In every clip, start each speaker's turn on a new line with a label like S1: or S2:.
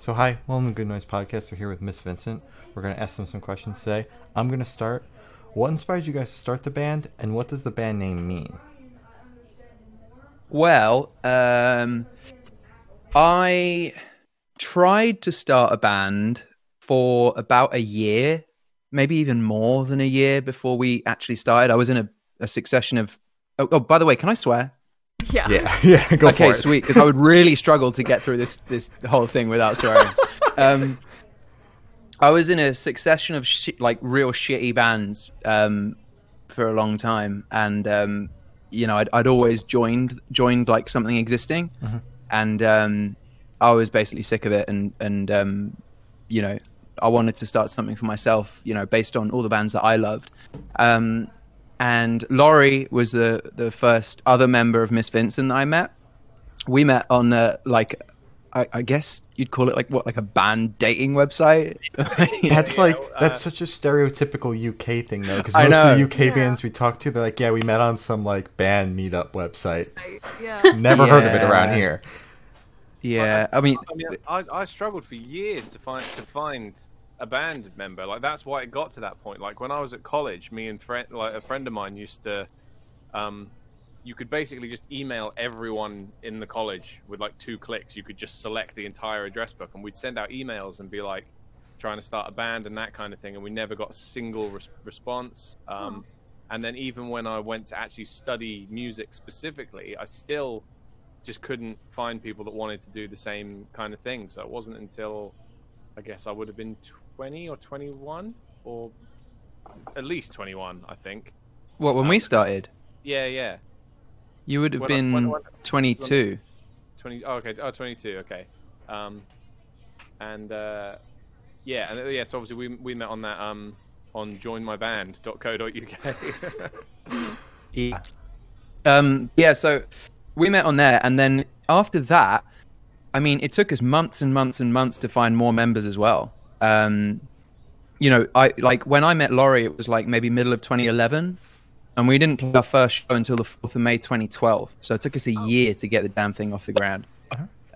S1: So hi, welcome to Good Noise Podcast. We're here with Miss Vincent. We're gonna ask them some questions today. I'm gonna start. What inspired you guys to start the band, and what does the band name mean?
S2: Well, um, I tried to start a band for about a year, maybe even more than a year before we actually started. I was in a, a succession of. Oh, oh, by the way, can I swear?
S3: Yeah.
S1: Yeah, yeah, go
S2: okay,
S1: for it.
S2: sweet. Because I would really struggle to get through this this whole thing without swearing. um, I was in a succession of shi like real shitty bands um, for a long time, and um, you know, I'd, I'd always joined joined like something existing, and um, I was basically sick of it, and and um, you know, I wanted to start something for myself, you know, based on all the bands that I loved. Um, and Laurie was the the first other member of Miss Vincent that I met. We met on uh, like I, I guess you'd call it like what like a band dating website.
S1: That's like
S4: uh,
S1: that's such a stereotypical UK thing though, because most of the. UK
S3: Yeah.
S1: bands we talk to, they're like, yeah, we met on some like band meetup website.
S3: Yeah.
S1: Never heard of it around here.
S2: yeah, I mean,
S4: I mean, I, I struggled for years to find to find a band member. Like that's why it got to that point. Like when I was at college, me and friend like a friend of mine used to, um, you could basically just email everyone in the college with like two clicks. You could just select the entire address book, and we'd send out emails and be like, trying to start a band and that kind of thing. And we never got a single res- response. Um, And then even when I went to actually study music specifically, I still just couldn't find people that wanted to do the same kind of thing. So it wasn't until I guess I would have been 20 or 21 or at least 21, I think.
S2: what when we started,
S4: Yeah, yeah.
S2: you would have
S4: When
S2: been
S4: when- when-
S2: 22.
S4: 20 oh, okay. Oh, 22, okay. Um and uh yeah, and uh, yeah, so obviously we we met on that um on joinmyband.co.uk.
S2: Yeah. Um, yeah, so we met on there, and then after that, I mean, it took us months and months and months to find more members as well. Um, you know, I like when I met Laurie, it was like maybe middle of 2011, and we didn't play our first show until the 4th of May 2012. So it took us a year to get the damn thing off the ground.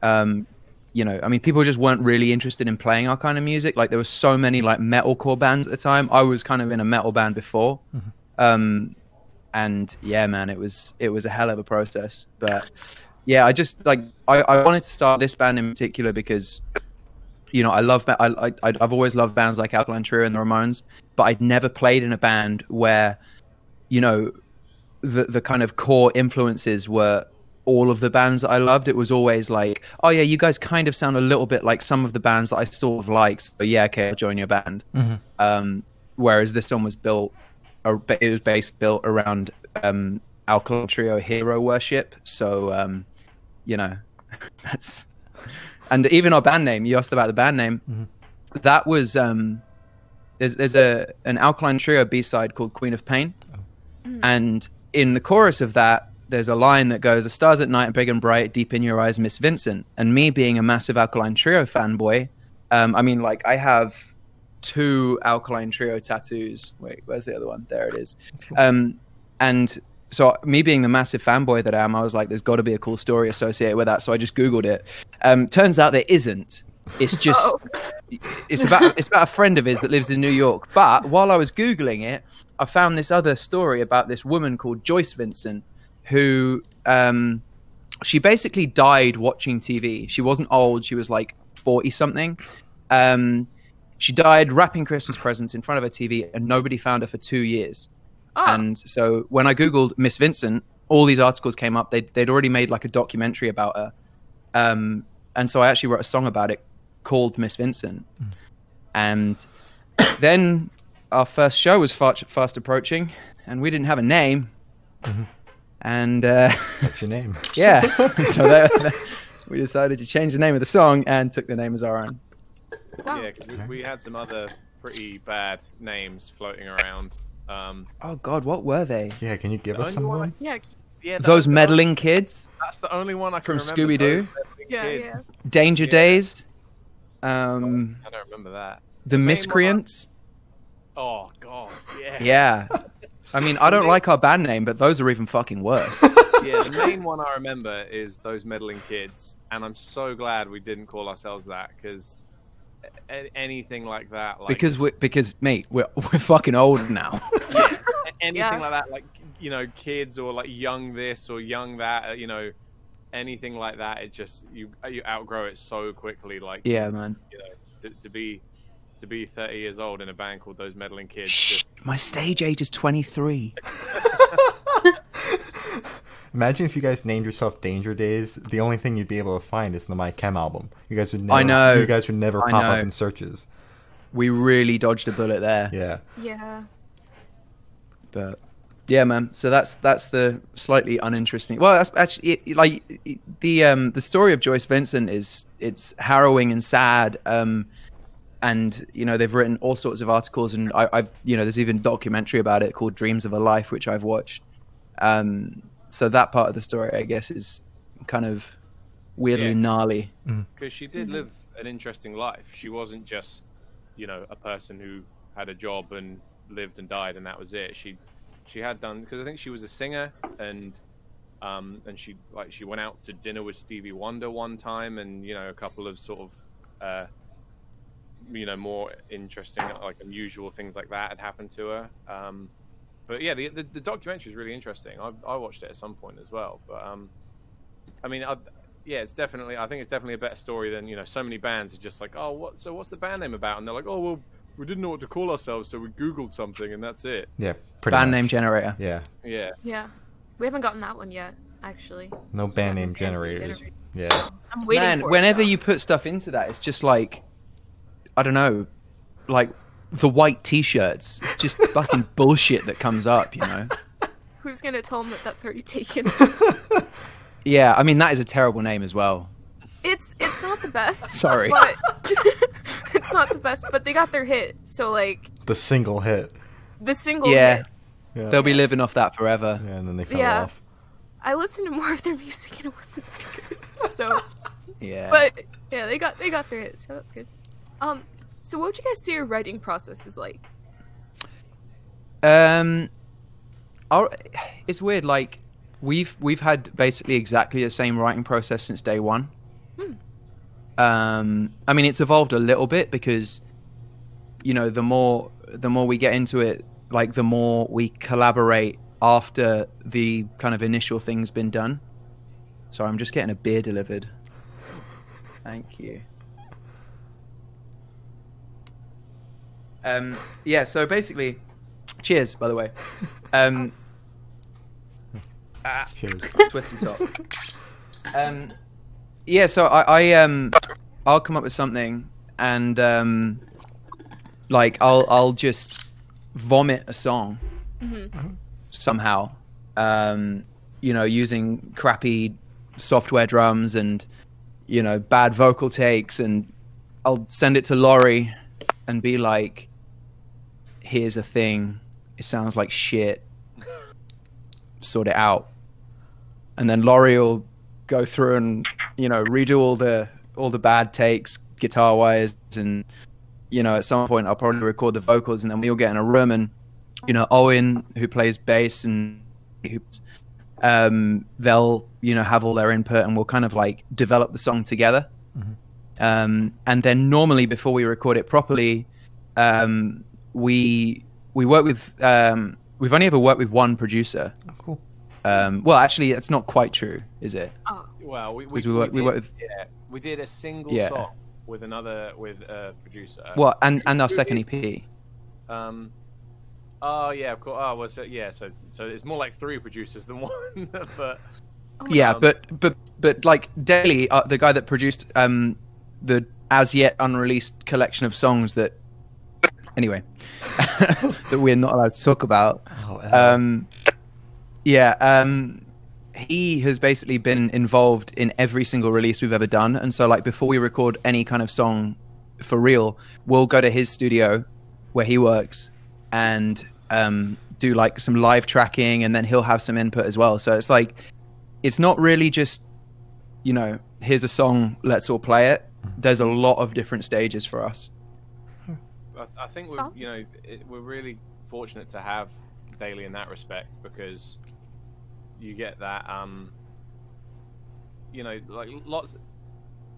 S2: Um, you know, I mean, people just weren't really interested in playing our kind of music. Like there were so many like metalcore bands at the time. I was kind of in a metal band before. Um, and yeah, man, it was it was a hell of a process. But yeah, I just like I, I wanted to start this band in particular because you know I love I, I I've always loved bands like Alkaline Trio and the Ramones, but I'd never played in a band where you know the the kind of core influences were all of the bands that I loved. It was always like, oh yeah, you guys kind of sound a little bit like some of the bands that I sort of like. So yeah, okay, I'll join your band. Um, whereas this one was built, it was based built around um, Alkaline Trio hero worship. So um, you know, that's and even our band name. You asked about the band name. That was um, there's there's a an Alkaline Trio B side called Queen of Pain, and in the chorus of that. There's a line that goes, "The stars at night, big and bright, deep in your eyes, Miss Vincent." And me being a massive Alkaline Trio fanboy, um, I mean, like I have two Alkaline Trio tattoos. Wait, where's the other one? There it is. Um, and so, me being the massive fanboy that I am, I was like, "There's got to be a cool story associated with that." So I just googled it. Um, turns out there isn't. It's just
S3: Oh.
S2: it's about it's about a friend of his that lives in New York. But while I was googling it, I found this other story about this woman called Joyce Vincent, who um, she basically died watching TV. She wasn't old; she was like forty something. Um, she died wrapping Christmas presents in front of her TV, and nobody found her for two years.
S3: Oh,
S2: And so when I googled Miss Vincent, all these articles came up. They'd, they'd already made like a documentary about her. Um, and so I actually wrote a song about it called Miss Vincent. And then our first show was fast, fast approaching, and we didn't have a name. And uh,
S1: That's your name.
S2: yeah, so that, we decided to change the name of the song and took the name as our own.
S3: wow.
S4: yeah, 'cause we, we had some other pretty bad names floating around. Um,
S2: Oh God, what were they?
S1: Yeah, can you give
S4: the
S1: us
S4: only one
S1: someone?
S3: Yeah.
S4: yeah,
S2: Those
S4: was the
S2: meddling kids,
S4: That's the only one I
S2: from
S4: can remember. From Scooby-Doo?
S3: Yeah.
S4: kids.
S3: Yeah.
S2: Danger
S4: Yeah.
S2: Days, um,
S4: I don't remember that.
S2: the
S4: main one-
S2: Miscreants.
S4: Oh god, yeah.
S2: Yeah. I mean, I don't like our band name, but those are even fucking worse.
S4: yeah, the main one I remember is those meddling kids, and I'm so glad we didn't call ourselves that because anything like that, like
S2: because we because mate, we're we're fucking old now.
S4: yeah, anything
S3: Yeah.
S4: like that, like you know, kids or like young this or young that, uh, you know, anything like that, it just you you outgrow it so quickly. Like
S2: yeah, man.
S4: you know, to, to be to be 30 years old in a band called those meddling kids.
S2: Shh,
S4: Just,
S2: my stage age is 23.
S1: Imagine if you guys named yourself Danger Days. The only thing you'd be able to find is the My Chem album. You guys would never.
S2: I know.
S1: You guys would never
S2: I
S1: pop up in searches.
S2: We really dodged a bullet there.
S1: Yeah.
S3: Yeah.
S2: But yeah, man. So that's that's the slightly uninteresting. Well, that's actually it, like it- the um the story of Joyce Vincent is it's harrowing and sad. Um, and you know they've written all sorts of articles, and I, I've you know there's even a documentary about it called Dreams of a Life, which I've watched. Um, so that part of the story, I guess, is kind of weirdly
S4: Yeah.
S2: gnarly.
S4: because she did live an interesting life. She wasn't just, you know, a person who had a job and lived and died and that was it. She, she had done because I think she was a singer and, um, and she like she went out to dinner with Stevie Wonder one time and you know a couple of sort of, uh, you know, more interesting like unusual things like that had happened to her. Um, but yeah, the, the the documentary is really interesting. I I watched it at some point as well, but um, I mean, I, yeah, it's definitely. I think it's definitely a better story than you know. So many bands are just like, oh, what? So what's the band name about? And they're like, oh, well, we didn't know what to call ourselves, so we googled something, and that's it.
S1: Yeah. Pretty
S2: Band
S1: much.
S2: name generator.
S1: Yeah.
S4: Yeah,
S3: Yeah. We haven't gotten that one yet, actually.
S1: No band name generators.
S3: generator.
S1: Yeah.
S3: I'm waiting
S2: Man,
S3: for it,
S2: whenever
S3: though.
S2: you put stuff into that, it's just like, I don't know, like the white t-shirts. It's just fucking bullshit that comes up, you know.
S3: Who's gonna tell them that that's already taken?
S2: Yeah, I mean that is a terrible name as well.
S3: it's it's not the best.
S2: Sorry.
S3: But it's not the best. But they got their hit. So like
S1: The single hit.
S3: the single.
S2: Yeah,
S3: hit,
S1: Yeah.
S2: they'll be living off that forever.
S1: yeah, and then they fell
S3: Yeah.
S1: off.
S3: I listened to more of their music and it wasn't that good. So,
S2: Yeah.
S3: but yeah, they got they got their hit. So that's good. Um, so what would you guys say your writing process is like?
S2: Um, our, it's weird. Like we've we've had basically exactly the same writing process since day one. Um, I mean, it's evolved a little bit because, you know, the more the more we get into it, like the more we collaborate after the kind of initial thing's been done. So I'm just getting a beer delivered. Thank you. Um, yeah. So basically, cheers. By the way. Um, ah,
S1: Cheers.
S2: twisty top. Um, yeah, so I, I um, I'll come up with something, and um, like I'll I'll just vomit a song somehow, um, you know, using crappy software drums and you know bad vocal takes, and I'll send it to Laurie and be like, "Here's a thing. It sounds like shit. Sort it out." and then Laurie will go through and you know redo all the all the bad takes guitar wise and you know at some point I'll probably record the vocals and then we'll get in a room and you know Owen who plays bass and um they'll you know have all their input and we'll kind of like develop the song together um and then normally before we record it properly um we we work with um we've only ever worked with one producer
S1: Oh, cool.
S2: um, well, actually, that's not quite true, is it?
S3: Oh,
S4: well, we we,
S2: we work- we
S4: did,
S2: work with-
S4: yeah, we did a single
S2: Yeah.
S4: song with another with a producer.
S2: Well, and and our second EP.
S4: Um. Oh yeah, of course. Oh, well, so yeah, so so it's more like three producers than one, but
S3: oh
S2: Yeah,
S4: Um,
S2: but but but like Daly, uh, the guy that produced um the as yet unreleased collection of songs that anyway that we're not allowed to talk about.
S1: Oh,
S2: Um, yeah, um, he has basically been involved in every single release we've ever done, and so like before we record any kind of song for real, we'll go to his studio where he works and um, do like some live tracking, and then he'll have some input as well. So it's like it's not really just you know here's a song, let's all play it. There's a lot of different stages for us.
S4: I, I think we're you know it, we're really fortunate to have Daly in that respect because you get that um you know like lots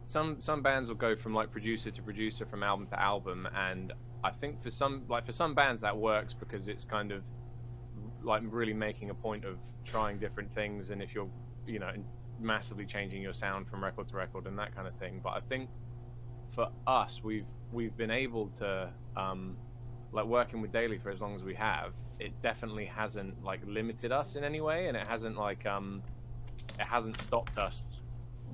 S4: some some bands will go from like producer to producer from album to album and i think for some like for some bands that works because it's kind of like really making a point of trying different things and if you're you know massively changing your sound from record to record and that kind of thing. But i think for us we've we've been able to um like working with Daly for as long as we have it definitely hasn't like limited us in any way and it hasn't like um it hasn't stopped us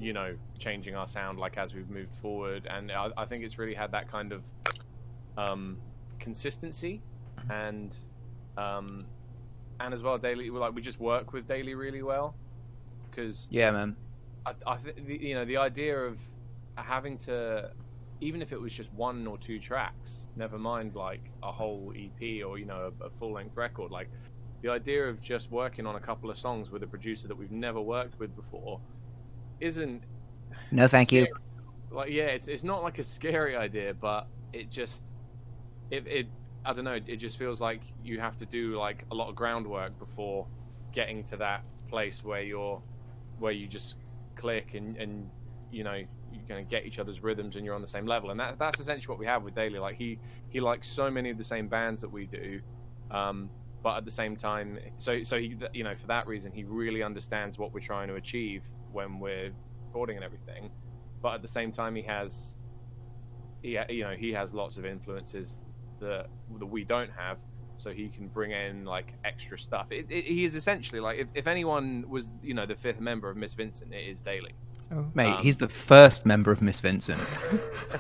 S4: you know changing our sound like as we've moved forward and i, I think it's really had that kind of um consistency and um and as well Daly like we just work with Daly really well because
S2: Yeah, man.
S4: I, I think you know the idea of having to, even if it was just one or two tracks, never mind like a whole EP or you know a, a full length record. Like the idea of just working on a couple of songs with a producer that we've never worked with before, isn't
S2: No, thank you.
S4: Like yeah, it's it's not like a scary idea, but it just it it I don't know. It just feels like you have to do like a lot of groundwork before getting to that place where you're where you just click and and you know you're going to get each other's rhythms and you're on the same level. And that that's essentially what we have with Daly. Like he he likes so many of the same bands that we do um but at the same time so so he you know for that reason he really understands what we're trying to achieve when we're recording and everything. But at the same time he has he you know he has lots of influences that that we don't have so he can bring in like extra stuff. It, it, he is essentially like if, if anyone was you know the fifth member of miss vincent it is Daly
S1: Oh.
S2: Mate,
S4: Um,
S2: he's the first member of Miss Vincent.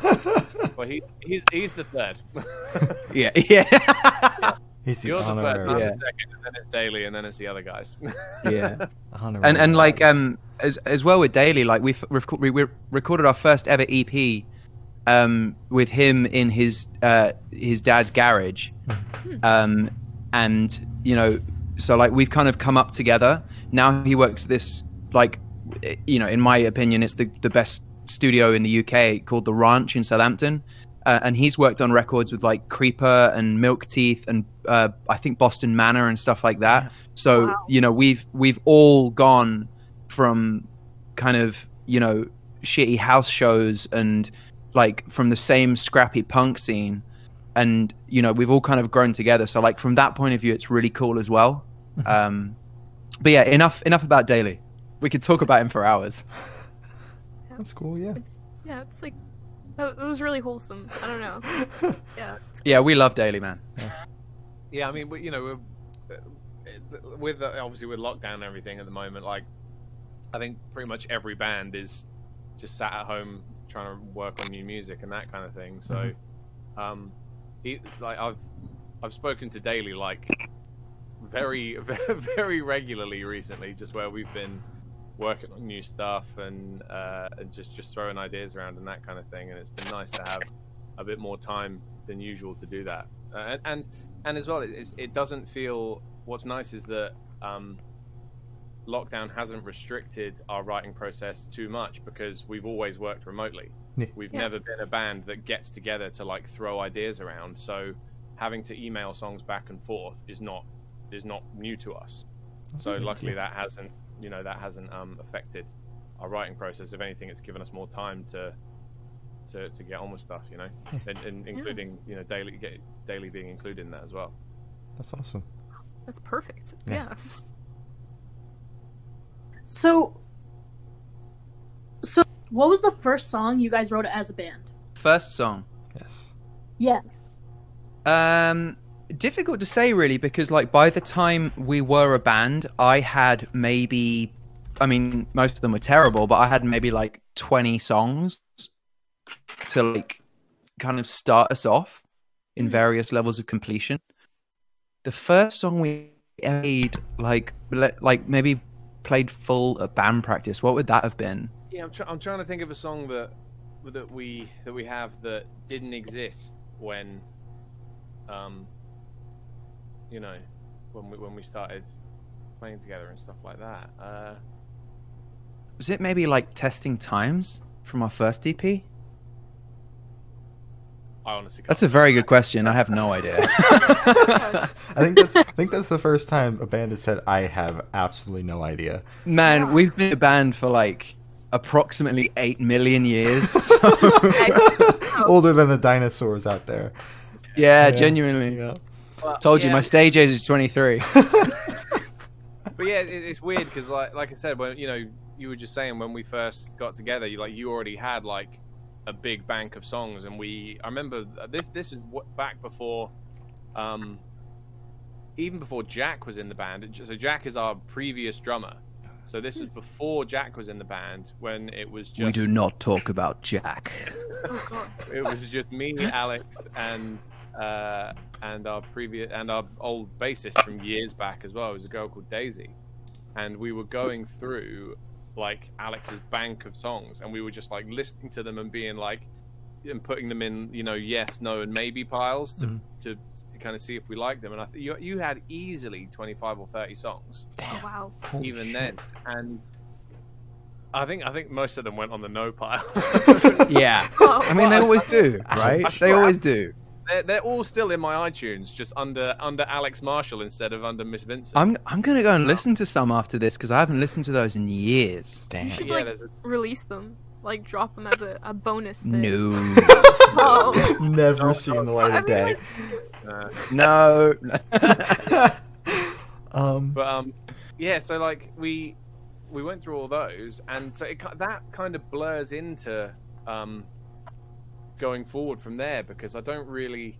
S4: well he, he's he's the third
S2: yeah, yeah,
S1: He's the
S4: you're the third. I'm
S2: Yeah.
S4: the second and then it's Daly and then it's the other guys
S2: yeah.
S1: honorary
S2: and and like um as as well with Daly, like we've rec- we, we recorded our first ever EP um with him in his uh his dad's garage, um and you know so like we've kind of come up together. Now he works this like you know in my opinion it's the the best studio in the UK called the Ranch in Southampton. Uh, and he's worked on records with like Creeper and Milk Teeth and uh, I think Boston Manor and stuff like that. So
S3: Wow.
S2: you know we've we've all gone from kind of you know shitty house shows and like from the same scrappy punk scene, and you know we've all kind of grown together. So like from that point of view, it's really cool as well. Um, but yeah, enough enough about Daly. We could talk about him for hours.
S1: that's cool. Yeah.
S3: Yeah, it's like that, that was really wholesome. I don't know. It's- yeah, it's
S2: Yeah, we love Daly man.
S4: Yeah, I mean, we, you know, we're, uh, with uh, obviously with lockdown and everything at the moment, like I think pretty much every band is just sat at home trying to work on new music and that kind of thing. So, um, he, like I've I've spoken to Daly like very very regularly recently, just where we've been working on new stuff and uh, and just just throwing ideas around and that kind of thing. And it's been nice to have a bit more time than usual to do that. Uh, and, and and as well, it, it doesn't feel. What's nice is that um, lockdown hasn't restricted our writing process too much because we've always worked remotely.
S1: Yeah.
S4: We've
S3: Yeah.
S4: never been a band that gets together to like throw ideas around. So having to email songs back and forth is not is not new to us. So luckily
S1: yeah.
S4: that hasn't you know that hasn't um, affected our writing process. If anything, it's given us more time to to, to get on with stuff. You know, and, and including you know Daly get Daly being included in that as well.
S1: That's awesome.
S3: that's perfect.
S1: Yeah.
S3: Yeah.
S5: So, so what was the first song you guys wrote as a band?
S2: First song.
S1: Yes.
S5: Yes.
S2: Um, difficult to say really because like by the time we were a band, I had maybe, I mean, most of them were terrible, but I had maybe like twenty songs to like kind of start us off in various levels of completion. The first song we made, like, le- like maybe played full at band practice. What would that have been?
S4: Yeah, I'm, try- I'm trying to think of a song that that we that we have that didn't exist when, um, you know, when we when we started playing together and stuff like that. Uh,
S2: Was it maybe like testing times from our first EP?
S4: I honestly can't.
S2: That's a very good question. I have no idea.
S1: I think that's I think that's the first time a band has said I have absolutely no idea.
S2: Man, we've been a band for like approximately eight million years. So,
S1: Older than the dinosaurs out there.
S2: yeah,
S1: Yeah.
S2: genuinely.
S1: Yeah.
S4: Well,
S2: Told you, my stage age is 23.
S4: But yeah, it, it's weird because, like, like I said, when you know, you were just saying when we first got together, you like you already had like a big bank of songs, and we. I remember this. This is what, back before, um, even before Jack was in the band. So Jack is our previous drummer. So this was before Jack was in the band when it was just
S2: We do not talk about Jack.
S3: Oh god.
S4: it was just me, Alex, and uh, and our previous and our old bassist from years back as well. It was a girl called Daisy, and we were going through like Alex's bank of songs, and we were just like listening to them and being like, and putting them in, you know, yes, no, and maybe piles to
S1: Mhm.
S4: to, to kind of see if we liked them. And I think you you had easily twenty five or thirty songs
S3: Oh wow.
S1: Holy
S4: even
S1: shit.
S4: then, and. I think I think most of them went on the no pile.
S2: Yeah.
S3: Oh,
S2: I mean, they always do, right? They always do.
S4: They're, they're all still in my iTunes, just under under Alex Marshall instead of under Miss Vincent.
S2: I'm I'm gonna go and listen to some after this because I haven't listened to those in years.
S1: Damn.
S3: should,
S4: yeah,
S3: like-
S4: there's a,
S3: Release them. Like drop them as a, a bonus thing.
S2: No,
S3: Oh.
S1: Never seen the light
S3: I
S1: of
S3: mean,
S1: day.
S3: like,
S4: uh,
S2: no.
S1: um,
S4: but um, yeah. So like we we went through all those, and so it ki- that kind of blurs into um going forward from there because I don't really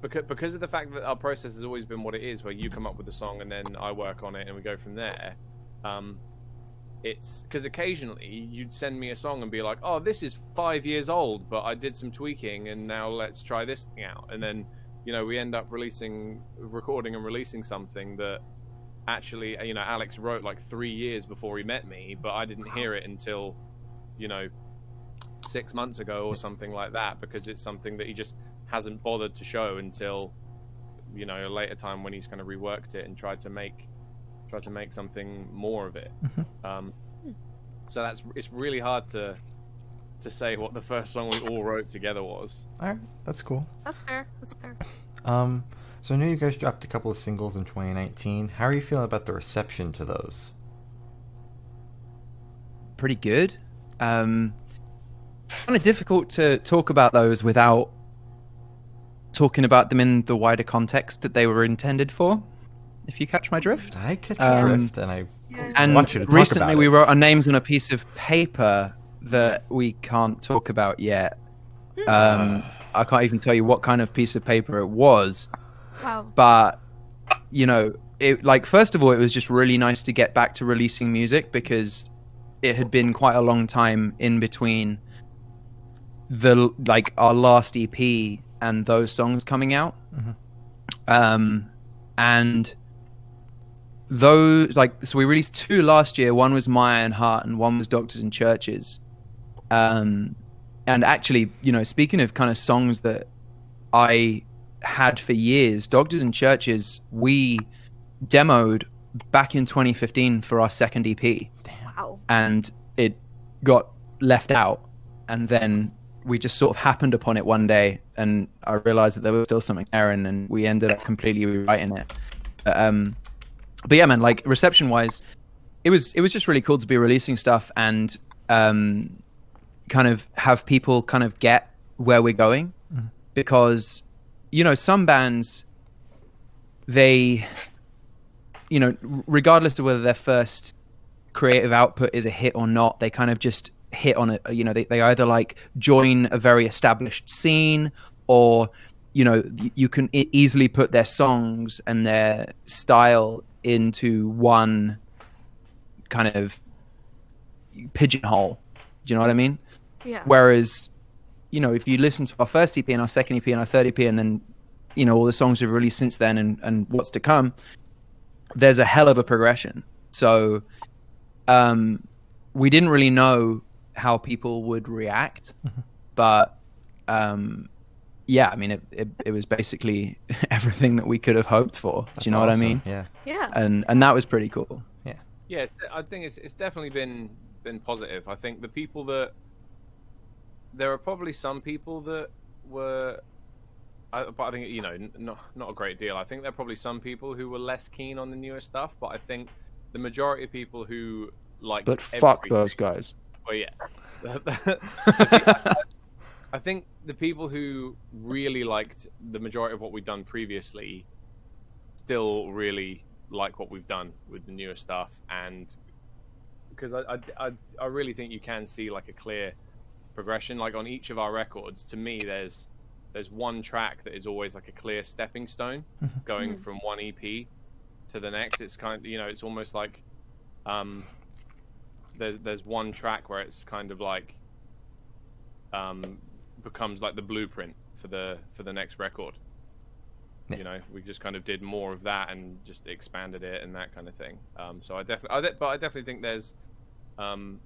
S4: because because of the fact that our process has always been what it is, where you come up with a song and then I work on it and we go from there. Um, it's because occasionally you'd send me a song and be like, "Oh, this is five years old, but I did some tweaking and now let's try this thing out." And then, you know, we end up releasing, recording and releasing something that actually, you know, Alex wrote like three years before he met me, but I didn't hear it until, you know, six months ago or something like that because it's something that he just hasn't bothered to show until, you know, a later time when he's kind of reworked it and tried to make tried to make something more of it.
S1: Mhm.
S4: Um, so that's it's really hard to to say what the first song we all wrote together was.
S1: all right, that's cool.
S3: That's fair. That's fair.
S1: Um, so I know you guys dropped a couple of singles in 2019. How are you feeling about the reception to those?
S2: Pretty good. Um, kind of difficult to talk about those without talking about them in the wider context that they were intended for. If you catch my drift.
S1: I catch your
S2: Um,
S1: drift, and I
S3: Yeah.
S2: And
S1: want you to talk
S2: recently,
S1: about
S2: we
S1: it.
S2: wrote our names on a piece of paper that we can't talk about yet. Um, I can't even tell you what kind of piece of paper it was,
S3: Wow.
S2: but you know, it like first of all, it was just really nice to get back to releasing music because it had been quite a long time in between the like our last EP and those songs coming out.
S1: Mhm.
S2: Um, and those like so we released two last year. One was My Iron Heart and one was Doctors and Churches. Um, and actually, you know, speaking of kind of songs that I had for years, Doctors and Churches, we demoed back in 2015 for our second EP
S3: Wow.
S2: and it got left out and then we just sort of happened upon it one day and i realized that there was still something there and, and we ended up completely rewriting it. But, um but yeah man like reception wise it was it was just really cool to be releasing stuff and um kind of have people kind of get where we're going because you know some bands they you know regardless of whether their first creative output is a hit or not they kind of just hit on it you know they, they either like join a very established scene or you know you can easily put their songs and their style into one kind of pigeonhole do you know what i mean
S3: Yeah.
S2: Whereas, you know, if you listen to our first EP and our second EP and our third EP, and then, you know, all the songs we've released since then and, and what's to come, there's a hell of a progression. So, um, we didn't really know how people would react, but, um, yeah, I mean, it, it, it was basically everything that we could have hoped for.
S1: That's
S2: Do you know what I mean?
S1: Yeah.
S3: yeah.
S2: And and that was pretty cool.
S4: Yeah, it's, I think it's it's definitely been been positive. I think the people that there are probably some people that were, I, but I think you know, n- not not a great deal. I think there are probably some people who were less keen on the newer stuff, but I think the majority of people who like.
S2: But fuck those guys.
S4: Well, yeah. I think the people who really liked the majority of what we've done previously still really like what we've done with the newer stuff, and because I, I, I, I really think you can see like a clear progression. Like on each of our records, to me, there's there's one track that is always like a clear stepping stone, going from one EP to the next. It's kind of you know, it's almost like um, there's there's one track where it's kind of like um, becomes like the blueprint for the for the next record.
S1: Yeah.
S4: You know, we just kind of did more of that and just expanded it and that kind of thing. Um, so I definitely, I de- but I definitely think there's, um,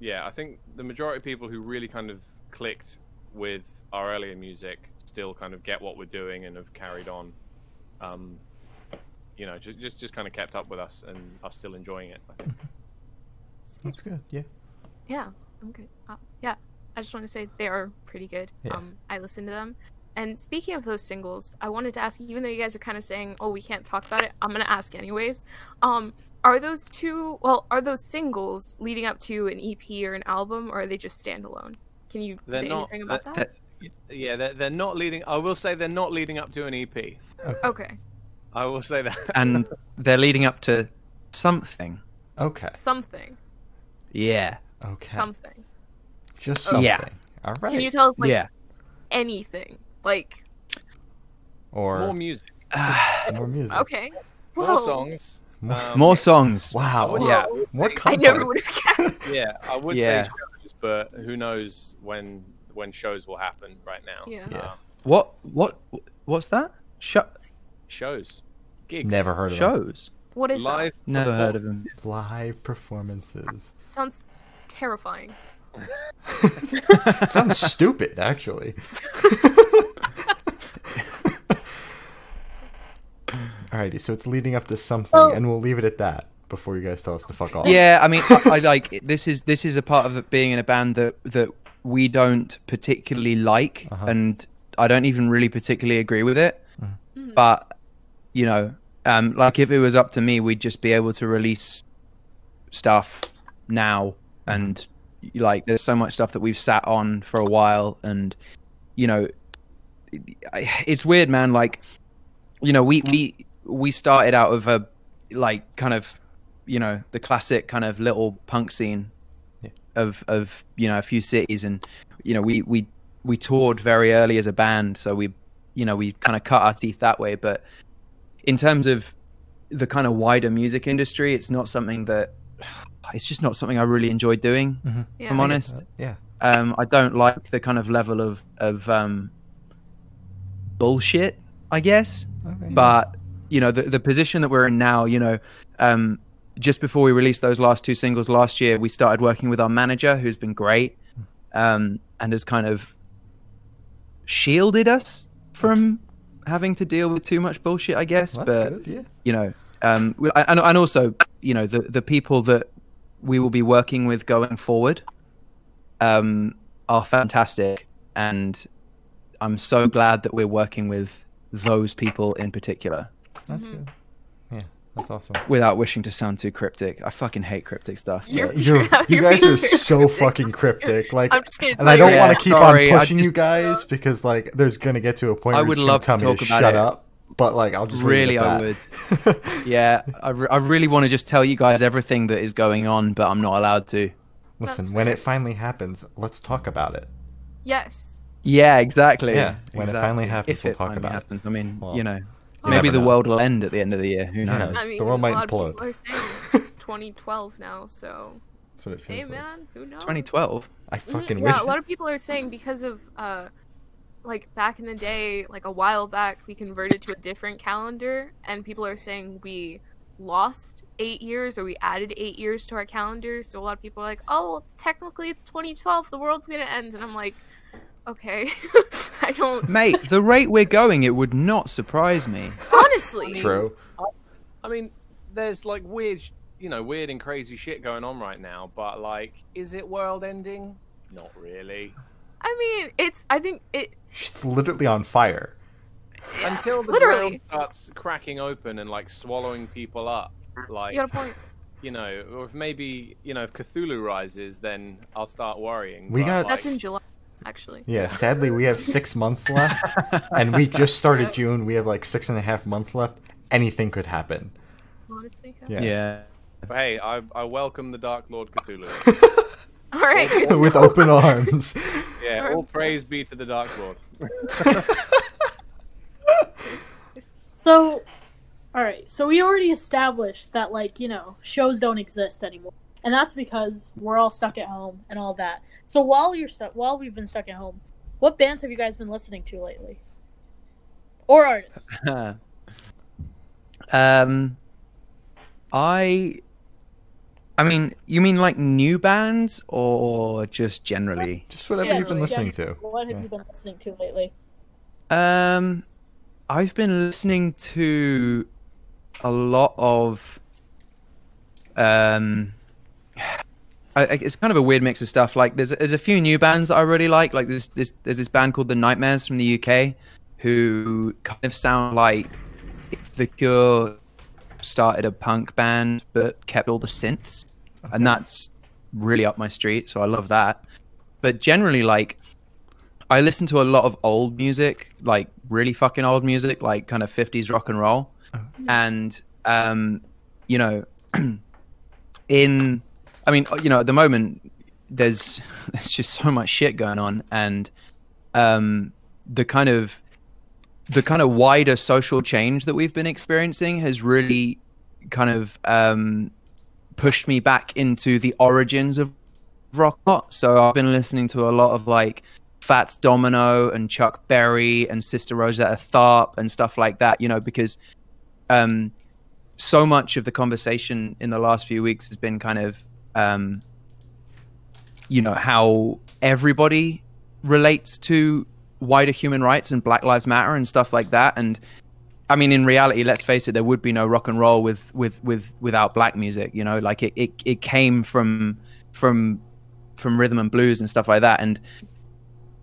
S4: yeah, I think the majority of people who really kind of clicked with our earlier music still kind of get what we're doing and have carried on. Um, you know, just just just kind of kept up with us and are still enjoying it. I think.
S1: That's good. Yeah.
S3: Yeah, I'm good. Uh, yeah, I just want to say they are pretty good.
S1: Yeah.
S3: Um, I listen to them. And speaking of those singles, I wanted to ask, even though you guys are kind of saying, "Oh, we can't talk about it," I'm gonna ask anyways. Um, are those two? Well, are those singles leading up to an EP or an album, or are they just standalone? Can you
S4: They're
S3: say
S4: not-
S3: anything about
S4: they're-
S3: that?
S4: Yeah, they're, they're not leading. I will say they're not leading up to an EP.
S3: Okay,
S4: I will say that.
S2: And they're leading up to something.
S1: Okay.
S3: something,
S2: Yeah.
S1: Okay.
S3: something.
S1: Just something.
S2: Yeah.
S1: All right.
S3: Can you tell us like
S2: yeah.
S3: anything? Like,
S1: or
S4: More music,
S1: more music.
S3: okay,
S4: more songs.
S1: More-
S4: Um,
S2: More songs.
S1: Wow.
S4: Whoa.
S2: Yeah.
S1: More
S3: I never would have guessed.
S4: Yeah, I would
S2: Yeah.
S4: say shows, but who knows when when shows will happen right now.
S3: Yeah.
S1: Yeah.
S4: Uh,
S2: What? What? What's that? Sh-
S4: shows, gigs,
S1: Never heard of them.
S2: Shows.
S3: What is
S4: live.
S2: Never heard of him.
S1: Live performances.
S3: Sounds terrifying.
S1: Sounds stupid, actually. Alrighty, so it's leading up to something,
S5: Oh.
S1: and we'll leave it at that before you guys tell us to fuck off.
S2: Yeah, I mean, I, I like this is this is a part of it being in a band that that we don't particularly like,
S1: Uh-huh.
S2: and I don't even really particularly agree with it.
S3: Mhm.
S2: But you know, um, like if it was up to me, we'd just be able to release stuff now, and like there's so much stuff that we've sat on for a while, and you know, it's weird, man. Like, you know, we we we started out of a like kind of you know the classic kind of little punk scene
S1: Yeah.
S2: of of you know a few cities. And you know we we we toured very early as a band. So we you know we kind of cut our teeth that way. But in terms of the kind of wider music industry it's not something that it's just not something I really enjoy doing
S3: Yeah.
S2: I'm honest
S1: yeah.
S2: um, I don't like the kind of level of of um, bullshit, I guess.
S1: Okay.
S2: But you know, the the position that we're in now, you know, um, just before we released those last two singles last year, we started working with our manager, who's been great, um, and has kind of shielded us from having to deal with too much bullshit, I guess.
S1: Well,
S2: but
S1: good. Yeah.
S2: you know, um, we- and and also, you know, the the people that we will be working with going forward, um, are fantastic, and I'm so glad that we're working with those people in particular.
S1: That's good. Yeah, that's awesome.
S2: Without wishing to sound too cryptic, I fucking hate cryptic stuff.
S3: You're-
S1: You're, you
S3: you're
S1: guys are so
S3: cryptic.
S1: fucking cryptic. Like,
S3: I'm just gonna
S1: and
S3: tell
S1: I don't
S2: Yeah,
S1: want to keep
S2: sorry,
S1: on
S2: I
S1: pushing you guys because like there's gonna get to a point
S2: I
S1: where
S2: would
S1: you're
S2: love
S1: just gonna tell me
S2: talk
S1: to
S2: about
S1: shut
S2: it.
S1: up. But like, I'll just leave
S2: Really,
S1: it
S2: I
S1: at that.
S2: Yeah, I, re- I really want to just tell you guys everything that is going on, but I'm not allowed to.
S1: Listen,
S3: That's
S1: when
S3: fair.
S1: it finally happens, let's talk about it.
S3: Yes.
S2: Yeah, exactly.
S1: Yeah, when it finally happens,
S2: if
S1: we'll
S2: it
S1: talk
S2: finally
S1: about it.
S2: happens. I mean,
S1: Well,
S2: you know,
S3: you
S2: maybe
S1: never
S2: the
S1: know.
S2: world will end at the end of the year. Who
S1: Who
S2: knows?
S1: knows?
S3: I mean,
S1: The world might implode.
S3: people are saying it's 2012 now, so
S1: That's what it feels
S3: hey,
S1: like.
S3: man, who knows?
S2: 2012.
S1: I
S3: Mm,
S1: fucking
S3: yeah, a lot of people are saying because of uh, like back in the day, like a while back, we converted to a different calendar, and people are saying we lost eight years or we added eight years to our calendar. So a lot of people are like, "Oh, well, technically it's 2012. The world's gonna end," and I'm like, "Okay, I don't
S2: Mate, the rate we're going, it would not surprise me.
S3: honestly."
S1: True.
S4: I mean, there's like weird, you know, weird and crazy shit going on right now. But like, is it world ending? Not really.
S3: I mean, it's. I think it.
S1: It's literally on fire.
S4: Until the
S3: Literally.
S4: ground starts cracking open and like swallowing people up, like
S3: You got a point.
S4: you know, or if maybe you know if Cthulhu rises, then I'll start worrying.
S1: We
S4: but,
S1: got-
S4: like,
S3: That's in July, actually.
S1: Yeah, sadly, we have six months left, and we just started June. We have like six and a half months left. Anything could happen.
S3: Honestly.
S1: Yeah.
S2: Yeah.
S4: But hey, I, I welcome the Dark Lord Cthulhu.
S3: All right. good
S1: With open arms.
S4: yeah, all praise be to the Dark Lord.
S5: So, all right. So we already established that, like, you know, shows don't exist anymore, and that's because we're all stuck at home and all that. So while you're stuck, while we've been stuck at home, what bands have you guys been listening to lately, or artists?
S2: um, I, I mean, you mean like new bands or just generally?
S1: Just whatever
S5: Yeah,
S1: you've been listening
S5: generally,
S1: to.
S5: What have
S1: Yeah.
S5: you been listening to lately?
S2: Um, I've been listening to a lot of um. I, it's kind of a weird mix of stuff. Like there's there's a few new bands that I really like. Like there's this there's this band called the Nightmares from the UK, who kind of sound like if The Cure started a punk band but kept all the synths, and that's really up my street. So I love that. But generally, like I listen to a lot of old music, like really fucking old music, like kind of 50s rock and roll. And, um, you know, in, I mean, you know, at the moment, there's, there's just so much shit going on. And, um, the kind of, the kind of wider social change that we've been experiencing has really kind of, um, pushed me back into the origins of rock. So I've been listening to a lot of like, Fats Domino and Chuck Berry and Sister Rosetta Tharpe and stuff like that, you know, because um, so much of the conversation in the last few weeks has been kind of, um, you know, how everybody relates to wider human rights and Black Lives Matter and stuff like that. And I mean, in reality, let's face it, there would be no rock and roll with with with without black music. You know, like it it, it came from from from rhythm and blues and stuff like that. And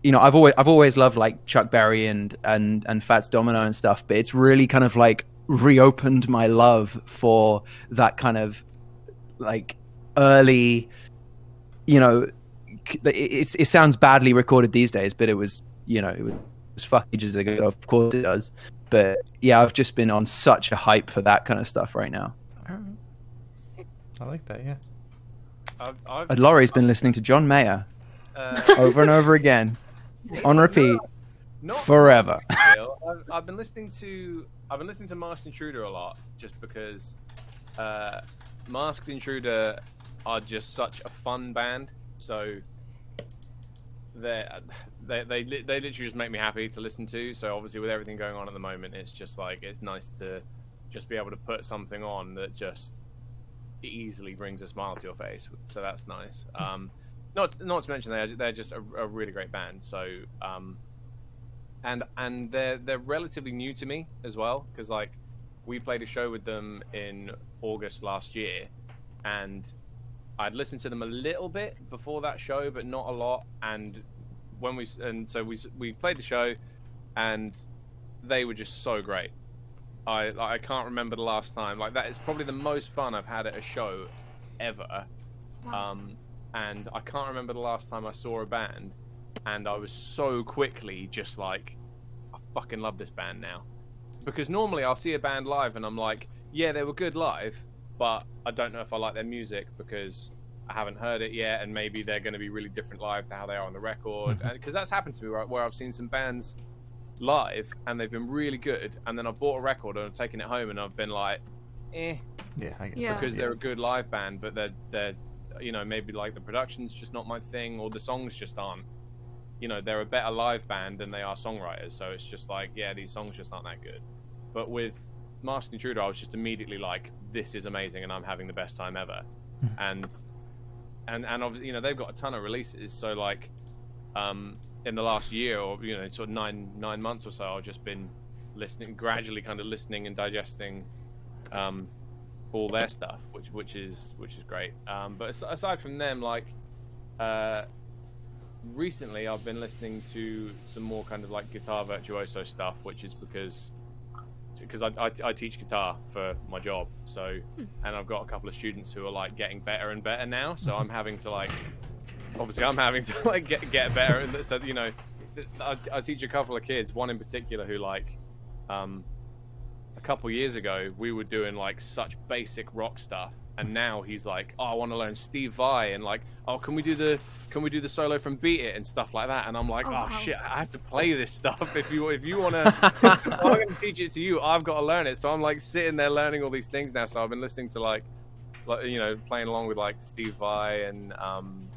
S2: you know, I've always I've always loved like Chuck Berry and and and Fats Domino and stuff, but it's really kind of like reopened my love for that kind of like early, you know, c- it, it sounds badly recorded these days, but it was you know it was, it was fuck ages ago. Of course it does, but yeah, I've just been on such a hype for that kind of stuff right now.
S1: I like that, yeah.
S4: I've, I've,
S2: And Laurie's been listening to John Mayer
S4: uh,
S2: over and over again on repeat
S4: not
S2: forever.
S4: I've, I've been listening to I've been listening to Masked Intruder a lot just because uh, Masked Intruder are just such a fun band. So they they they they literally just make me happy to listen to. So obviously with everything going on at the moment, it's just like it's nice to just be able to put something on that just easily brings a smile to your face. So that's nice. Um, not not to mention they're they're just a, a really great band. So um, and and they're they're relatively new to me as well because like we played a show with them in August last year, and I'd listened to them a little bit before that show, but not a lot. And when we and so we we played the show, and they were just so great. I like, I can't remember the last time like that is probably the most fun I've had at a show ever.
S3: Wow.
S4: Um, and I can't remember the last time I saw a band, and I was so quickly just like, I fucking love this band now. Because normally I'll see a band live and I'm like, yeah, they were good live, but I don't know if I like their music because I haven't heard it yet, and maybe they're going to be really different live to how they are on the record. Because that's happened to me, right? Where I've seen some bands live and they've been really good, and then I've bought a record and I've taken it home and I've been like, eh,
S1: Yeah, I get
S3: Yeah.
S4: because they're a good live band, but they're they're you know maybe like the production's just not my thing, or the songs just aren't. You know, they're a better live band than they are songwriters, so it's just like yeah, these songs just aren't that good. But with Masked Intruder, I was just immediately like, this is amazing, and I'm having the best time ever. and and and obviously, you know, they've got a ton of releases, so like, um, in the last year or you know, sort of nine nine months or so, I've just been listening, gradually kind of listening and digesting. Um, all their stuff, which which is which is great. Um, but aside from them, like uh, recently I've been listening to some more kind of like guitar virtuoso stuff, which is because because I, I, I teach guitar for my job. So and I've got a couple of students who are like getting better and better now. So I'm having to like obviously I'm having to like get get better. And so you know, I, I teach a couple of kids. One in particular who like um a couple years ago we were doing like such basic rock stuff and now he's like oh i want to learn steve vai and like oh can we do the can we do the solo from beat it and stuff like that? And i'm like
S3: Oh,
S4: oh, shit i have to play this stuff. If you if you want to i'm going to teach it to you i've got to learn it. So i'm like sitting there learning all these things now. So i've been listening to like like you know playing along with like steve vai and um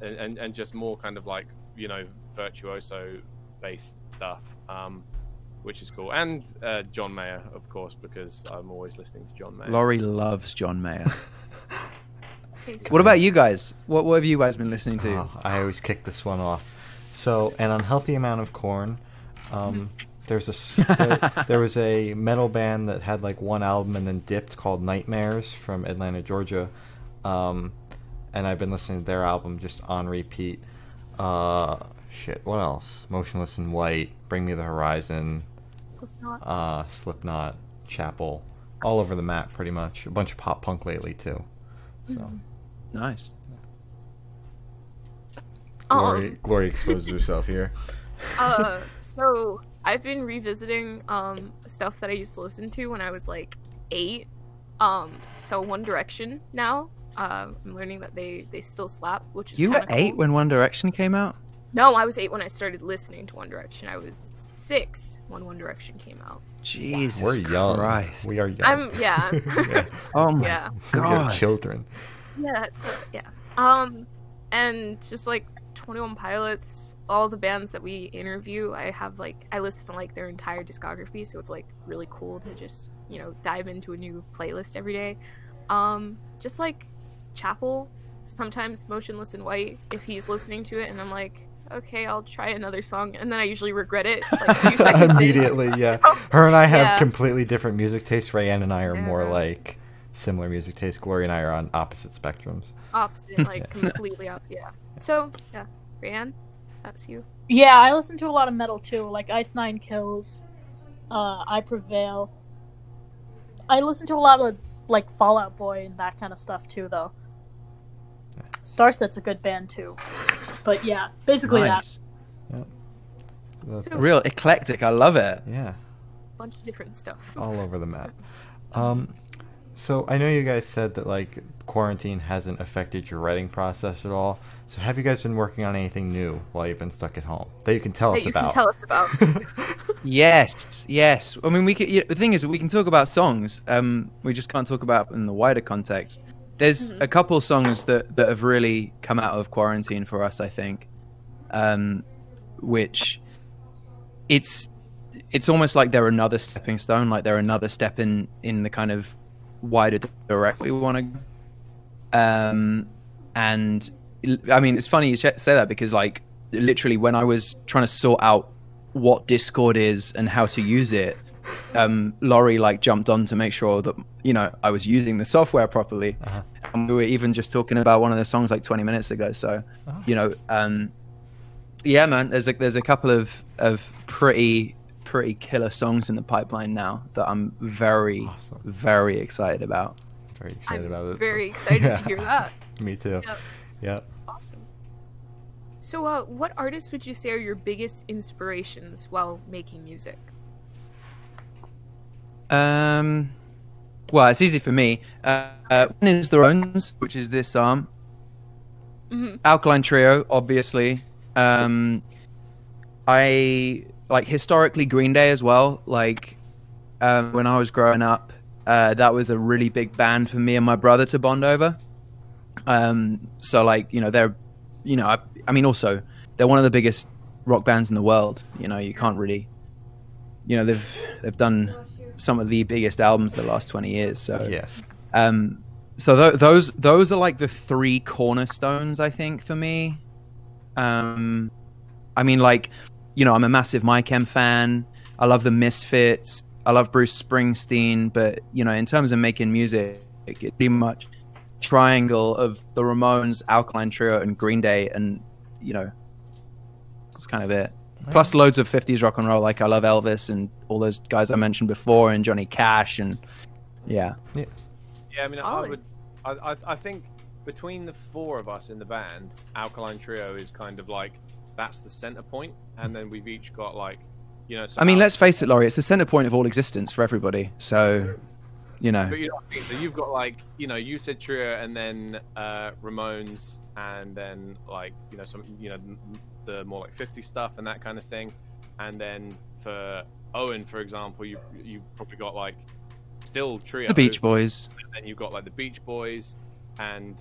S4: and, and and just more kind of like you know virtuoso based stuff. Um which is cool and uh, john mayer of course because i'm always listening to john mayer
S2: Laurie loves John Mayer. What about you guys? What, what have you guys been listening to?
S1: Oh, I always kick this one off. So, an unhealthy amount of Korn. Um, there's a s- there, there was a metal band that had like one album and then dipped called Nightmares from Atlanta, Georgia. Um, and I've been listening to their album just on repeat. Uh, shit, what else? Motionless in White, Bring Me the Horizon,
S3: Slipknot.
S1: uh, Slipknot, Chapel, all over the map pretty much. A bunch of pop punk lately too. So,
S2: Nice.
S1: Glory,
S3: Um,
S1: Glory exposes herself here.
S3: uh, so I've been revisiting um stuff that I used to listen to when I was like eight. Um, so One Direction now. Uh, I'm learning that they they still slap, which is
S2: You were eight
S3: cool.
S2: when One Direction came out?
S3: No, I was eight when I started listening to One Direction. I was six when One Direction came out.
S2: Jesus
S1: We're young.
S2: Christ.
S1: We are young.
S3: I'm yeah,
S1: Yeah.
S2: Oh my
S3: yeah,
S1: we are
S2: god.
S1: children.
S3: yeah. So yeah. Um, and just like Twenty One Pilots, all the bands that we interview, I have like I listen to like their entire discography, so it's like really cool to just you know dive into a new playlist every day. Um, just like Chapel, sometimes Motionless in White, if he's listening to it, and I'm like. Okay, I'll try another song, and then I usually regret it like two seconds in.
S1: Immediately, yeah. Her and I have
S3: Yeah.
S1: completely different music tastes. Rayanne and I are more like similar music tastes. Glory and I are on opposite spectrums.
S3: opposite, like completely opposite. Yeah. So yeah, Ryan, that's you.
S5: Yeah, I listen to a lot of metal too, like Ice Nine Kills, uh, I Prevail. I listen to a lot of like Fall Out Boy and that kind of stuff too, though. Starset's a good band too, but yeah, basically that.
S2: Nice.
S1: The-
S3: So-
S2: Real eclectic. I love it.
S1: yeah,
S3: bunch of different stuff.
S1: all over the map. Um, so I know you guys said that like quarantine hasn't affected your writing process at all. So have you guys been working on anything new while you've been stuck at home that you can tell
S3: that
S1: us
S3: you
S1: about?
S3: can tell us about.
S2: Yes, yes. I mean, we can, yeah, the thing is, we can talk about songs. Um, we just can't talk about in the wider context. There's
S3: Mhm.
S2: a couple songs that that have really come out of quarantine for us. I think, um, which it's it's almost like they're another stepping stone, like they're another step in in the kind of wider direction we want to. Um, and I mean, it's funny you say that because like literally when I was trying to sort out what Discord is and how to use it, um, Laurie like jumped on to make sure that you know I was using the software properly.
S1: Uh-huh.
S2: And we were even just talking about one of the songs like 20 minutes ago. So,
S1: Oh.
S2: you know, um, yeah, man, there's a there's a couple of of pretty pretty killer songs in the pipeline now that I'm very
S1: Awesome.
S2: very excited about.
S1: Very excited about
S3: I'm
S1: it.
S3: very excited
S1: Yeah.
S3: to hear that.
S1: Me too.
S3: Yep.
S1: Yep.
S3: Awesome. So, uh, what artists would you say are your biggest inspirations while making music?
S2: Um, well, it's easy for me. Uh, uh, one is the Ramones, which is this arm.
S3: hmm
S2: Alkaline Trio, obviously. Um, I like historically Green Day as well. Like um, when I was growing up, uh, that was a really big band for me and my brother to bond over. Um, so like you know they're, you know I, I mean also they're one of the biggest rock bands in the world. You know you can't really, you know they've they've done some of the biggest albums the last twenty years. So
S1: Yeah.
S2: um, so th- those those are like the three cornerstones, I think, for me. Um, I mean, like, you know, I'm a massive My Chem fan. I love the Misfits. I love Bruce Springsteen. But you know, in terms of making music, it's pretty much triangle of the Ramones, Alkaline Trio, and Green Day, and you know, That's kind of it. Plus loads of 50s rock and roll. Like I love Elvis and all those guys I mentioned before, and Johnny Cash, and yeah.
S4: Yeah, I mean, I
S3: Solid.
S4: would, I, I, I think between the four of us in the band, Alkaline Trio is kind of like that's the center point, and then we've each got like, you know. so
S2: I mean, let's face it, Laurie. It's the center point of all existence for everybody. So, you know,
S4: But you know what I mean? So you've got like, you know, you said Trio, and then uh, Ramones, and then like, you know, some, you know, m- the more like 50 stuff and that kind of thing, and then for Owen, for example, you you probably got like still Trio,
S2: the Beach Boys.
S4: and you've got like the Beach Boys, and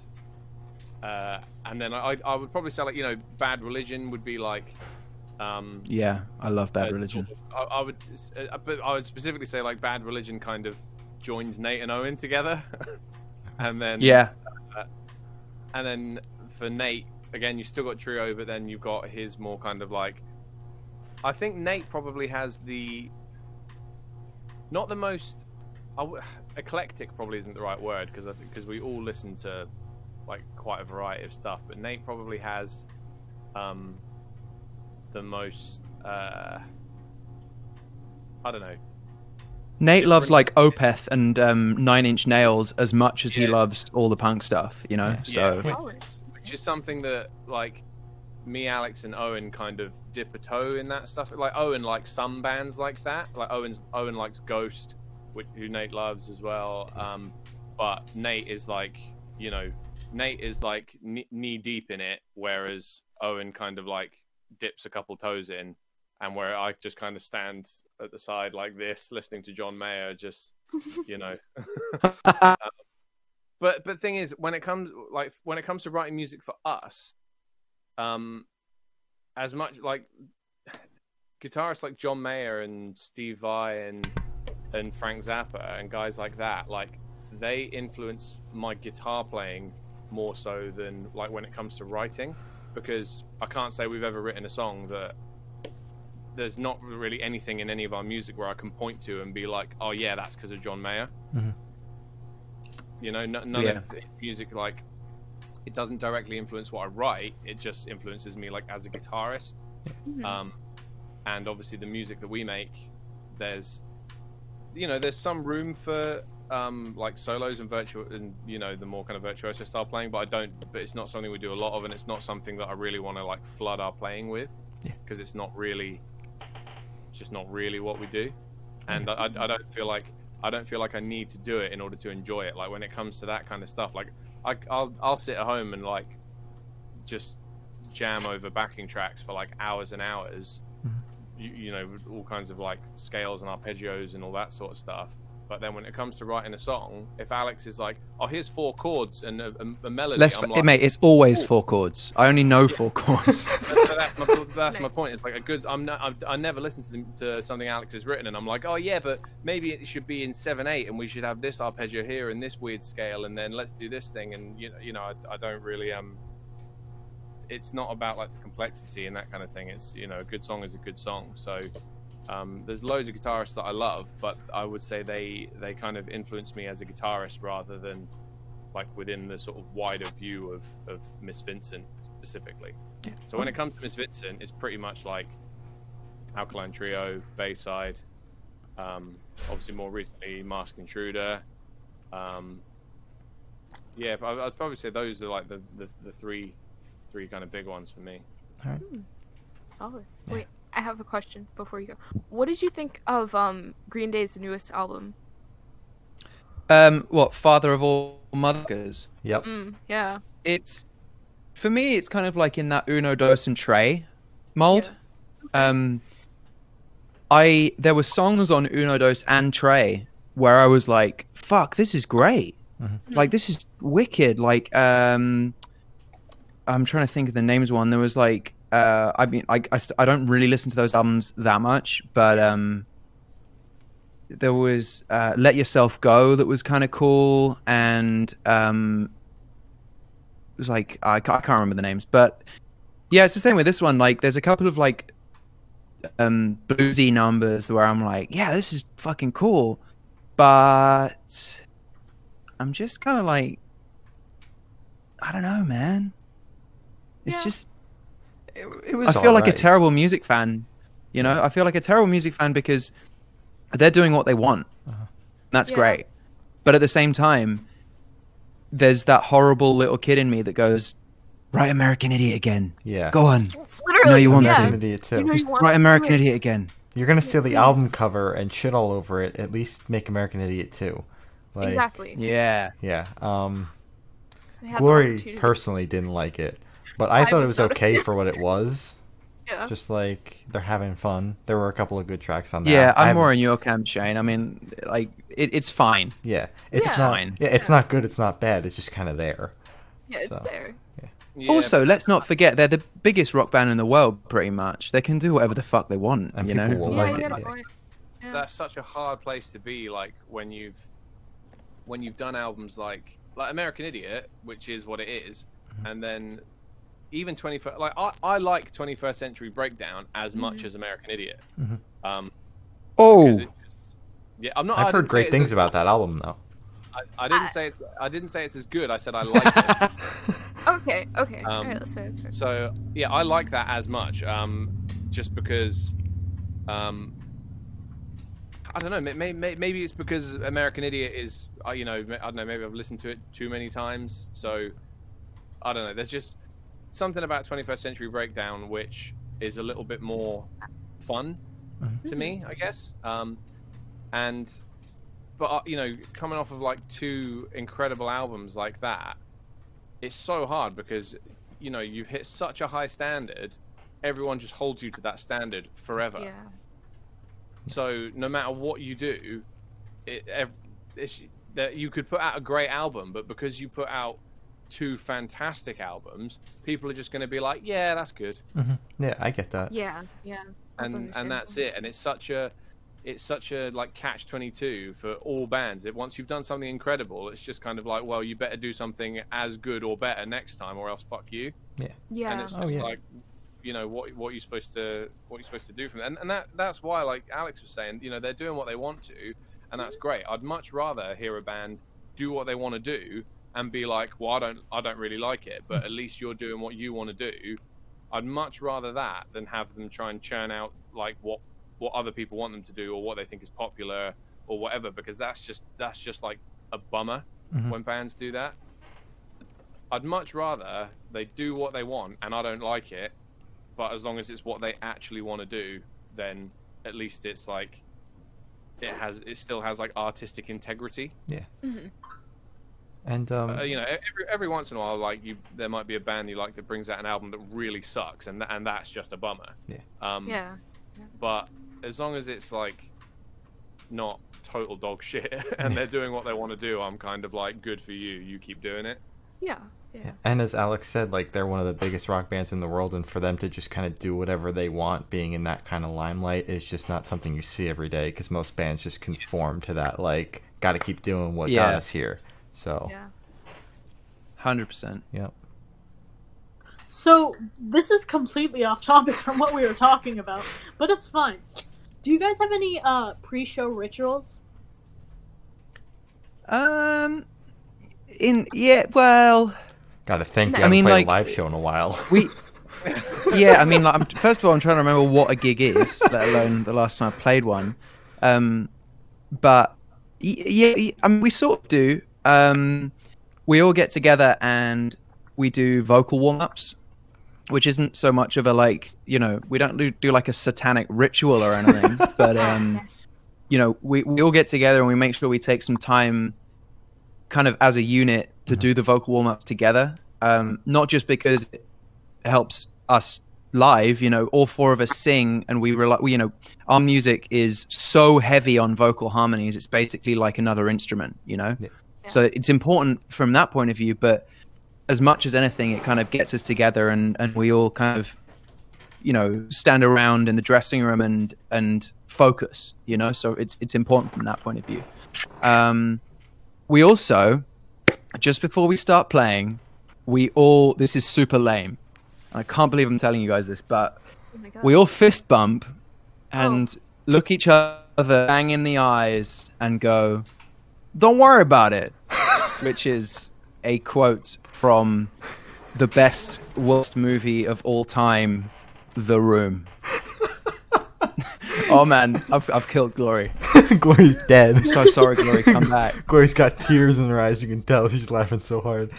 S4: uh, and then I I would probably say like you know Bad Religion would be like. Um,
S2: Yeah, I love Bad
S4: uh,
S2: Religion.
S4: sort of- I, I would, uh, but I would specifically say like Bad Religion kind of joins Nate and Owen together, and then
S2: Yeah,
S4: and then for Nate again, you've still got Trio, but then you've got his more kind of like. I think Nate probably has the. Not the most, I w- eclectic probably isn't the right word because I because we all listen to, like quite a variety of stuff, but Nate probably has, um, the most. Uh, I don't know.
S2: Nate loves like Opeth and um, Nine Inch Nails as much as he loves all the punk stuff. You know, so
S4: Yeah.
S3: Solid.
S4: which is something that like me, Alex, and Owen kind of dip a toe in that stuff. Like Owen likes some bands like that. Like Owen's Owen likes Ghost, which who Nate loves as well. Um, but Nate is like you know Nate is like knee knee deep in it, whereas Owen kind of like dips a couple toes in, and where I just kind of stand at the side like this, listening to John Mayer, just you know. but but thing is when it comes like when it comes to writing music for us um as much like guitarists like john mayer and steve vai and and frank zappa and guys like that like they influence my guitar playing more so than like when it comes to writing because i can't say we've ever written a song that there's not really anything in any of our music where i can point to and be like oh yeah that's because of john mayer
S1: Mhm.
S4: You know, no, none
S2: Yeah.
S4: of music like it doesn't directly influence what I write. It just influences me like as a guitarist.
S3: Mhm.
S4: Um, and obviously the music that we make, there's, you know, there's some room for um, like solos and virtual and you know the more kind of virtuoso style playing. But I don't. But it's not something we do a lot of, and it's not something that I really want to like flood our playing with,
S1: Yeah.
S4: because it's not really, it's just not really what we do. And I, I I don't feel like I don't feel like I need to do it in order to enjoy it. Like when it comes to that kind of stuff, like I, I'll I'll sit at home and like just jam over backing tracks for like hours and hours.
S1: Mhm.
S4: You, you know, all kinds of like scales and arpeggios and all that sort of stuff. But then when it comes to writing a song, if Alex is like, "Oh, here's four chords and a, a, a melody,"
S2: let's
S4: I'm like,
S2: mate. It's always
S4: Ooh.
S2: four chords. I only know four chords.
S4: that's, that's, my, that's my point. It's like a good. I'm not. I'm, I never listen to, the, to something Alex has written, and I'm like, oh yeah, but maybe it should be in seven eight, and we should have this arpeggio here and this weird scale, and then let's do this thing, and you know, you know, I, I don't really um. It's not about like the complexity and that kind of thing. It's you know, a good song is a good song. So. Um, there's loads of guitarists that I love, but I would say they they kind of influence me as a guitarist rather than like within the sort of wider view of, of Miss Vincent specifically. So when it comes to Miss Vincent, it's pretty much like Alkaline Trio, Bayside, um, obviously more recently Masked Intruder. Um, yeah, I- I'd probably say those are like the, the, the three three kind of big ones for me.
S3: Solid. Wait, I have a question before you go. What did you think of um Green Day's newest album?
S2: um, what father of all mothers?
S1: Yep.
S3: Mm, yeah.
S2: It's for me. It's kind of like in that Uno Dos and Tré mold. Um, I there were songs on Uno Dos and Tré where I was like, "Fuck, this is great!
S1: Mhm.
S2: Like this is wicked!" Like, um, I'm trying to think of the names. One there was like, uh, I mean, I I, st- I don't really listen to those albums that much, but um, there was uh, "Let Yourself Go" that was kind of cool, and um, it was like I I can't remember the names, but yeah, it's the same with this one. Like, there's a couple of like um bluesy numbers where I'm like, yeah, this is fucking cool, but I'm just kind of like, I don't know, man. It's
S3: Yeah.
S2: just
S1: It, it was.
S2: I feel like a terrible music fan. You know, I feel like a terrible music fan because they're doing what they want.
S1: Uh-huh.
S2: That's
S3: Yeah.
S2: great. But at the same time, there's that horrible little kid in me that goes, "Write American Idiot again.
S1: Yeah.
S2: Go on,
S3: Literally,
S2: know you want
S3: yeah.
S2: to.
S1: American Idiot too.
S3: You know you want
S2: right,
S3: to
S2: American idiot again.
S1: You're gonna steal the
S3: please.
S1: album cover and shit all over it. At least make American Idiot too. Like,
S3: Exactly.
S2: Yeah.
S1: Yeah. Um,
S3: They had the
S1: Glory personally didn't like it, but I
S3: I
S1: thought it
S3: was
S1: was okay for what it was.
S3: Yeah.
S1: Just like they're having fun. There were a couple of good tracks on that.
S2: Yeah,
S1: I
S2: I'm more in your camp, Shane. I mean, like, it, it's fine.
S1: Yeah, it's
S3: Yeah.
S1: not.
S2: Fine.
S1: Yeah, it's not good. It's not bad. It's just kind of there.
S3: yeah, it's there.
S4: Yeah,
S2: also, let's not forget they're the biggest rock band in the world, pretty much. They can do whatever the fuck they want,
S1: And
S2: you know.
S1: will
S3: yeah,
S1: like it,
S3: get a
S1: yeah.
S3: point. Yeah.
S4: that's such a hard place to be like when you've when you've done albums like like American Idiot, which is what it is,
S1: Mm-hmm.
S4: and then even 21st like I, I like 21st Century Breakdown as
S3: Mm-hmm.
S4: much as American Idiot.
S1: Mhm.
S4: Um,
S2: Oh,
S4: 'cause it just- yeah, I'm not. I
S1: I've heard great things about that album though.
S4: I, I didn't say it's. I didn't say it's as good. I said I like it.
S3: Okay, okay.
S4: Um,
S3: Alright, that's fair, that's fair.
S4: So yeah, I like that as much. Um, just because, um, I don't know. May, may, maybe it's because American Idiot is, uh, you know, I don't know. Maybe I've listened to it too many times. So I don't know. There's just something about 21st Century Breakdown which is a little bit more fun
S1: Mhm.
S4: to me, I guess. Um, and but uh, you know, coming off of like two incredible albums like that, it's so hard because you know you've hit such a high standard. Everyone just holds you to that standard forever.
S3: Yeah.
S4: So no matter what you do, it, that you could put out a great album, but because you put out two fantastic albums, people are just going to be like, "Yeah, that's good,"
S1: Mhm. Yeah, I get that.
S3: Yeah, yeah.
S4: And and that's it. And it's such a it's such a like catch 22 for all bands it once you've done something incredible it's just kind of like well you better do something as good or better next time or else fuck you yeah
S3: Yeah.
S4: And it's
S1: Oh,
S4: just
S1: yeah.
S4: like you know what what you supposed to what you're supposed to do from it and, and that that's why like alex was saying you know they're doing what they want to and that's great i'd much rather hear a band do what they want to do and be like well i don't i don't really like it but at least you're doing what you want to do i'd much rather that than have them try and churn out like what what other people want them to do or what they think is popular or whatever because that's just that's just like a bummer
S1: Mhm.
S4: when bands do that I'd much rather they do what they want and I don't like it, but as long as it's what they actually want to do, then at least it's like it has it still has like artistic integrity.
S3: Mhm.
S1: And um,
S4: Uh, you know, every every once in a while, like you, there might be a band you like that brings out an album that really sucks, and and that's just a bummer.
S1: Yeah.
S4: Um,
S3: Yeah.
S4: But as long as it's like not total dog shit, and they're doing what they want to do, I'm kind of like, good for you. You keep doing it.
S3: Yeah. Yeah.
S1: and as Alex said, like they're one of the biggest rock bands in the world, and for them to just kind of do whatever they want, being in that kind of limelight, is just not something you see every day. Because most bands just conform to that, like, got to keep doing what got us here. So,
S3: Yeah.
S2: hundred percent.
S1: yep.
S5: So this is completely off topic from what we were talking about, but it's fine. Do you guys have any uh, pre-show rituals?
S2: Um, in yeah, well,
S1: Got to think.
S3: No.
S1: You
S3: I
S1: haven't
S2: mean, like-
S1: a live show in a while.
S2: we. yeah, I mean, like, I'm, first of all, I'm trying to remember what a gig is, let alone the last time I played one. Um, but y- yeah, y- I mean, we sort of do. Um, we all get together and we do vocal warm ups, which isn't so much of a like, you know, we don't do, do like a satanic ritual or anything, but um, you know, we we all get together and we make sure we take some time, kind of as a unit, to do the vocal warm ups together. Um, not just because it helps us live, you know, all four of us sing and we rely, we, you know, our music is so heavy on vocal harmonies. It's basically like another instrument, you know?
S1: Yeah.
S2: So it's important from that point of view, but as much as anything, it kind of gets us together and, and we all kind of, you know, stand around in the dressing room and, and focus, you know? So it's, it's important from that point of view. Um, we also, just before we start playing, we all, this is super lame. I can't believe I'm telling you guys this, but
S3: Oh
S2: we all fist bump and look each other bang in the eyes and go, "Don't worry about it," which is a quote from the best worst movie of all time, The Room. oh man, I've I've killed Glory.
S1: Glory's dead.
S2: I'm So sorry, Glory. Come back.
S1: Glory's got tears in her eyes. You can tell she's laughing so hard.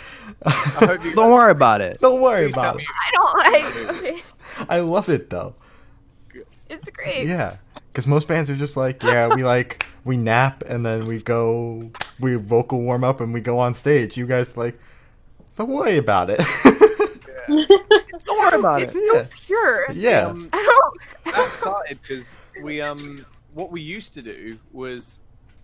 S4: You
S2: Don't worry about it.
S1: Don't worry
S4: please
S1: about it.
S3: I don't like. Okay.
S1: I love it though.
S3: It's great.
S1: Yeah, because most bands are just like, yeah, we like we nap and then we go, we vocal warm up and we go on stage. You guys like, don't worry about it.
S2: Don't worry about
S3: It's
S2: it.
S3: so
S1: Yeah.
S3: pure.
S1: yeah,
S4: Um,
S3: I don't.
S4: that started because we um what we used to do was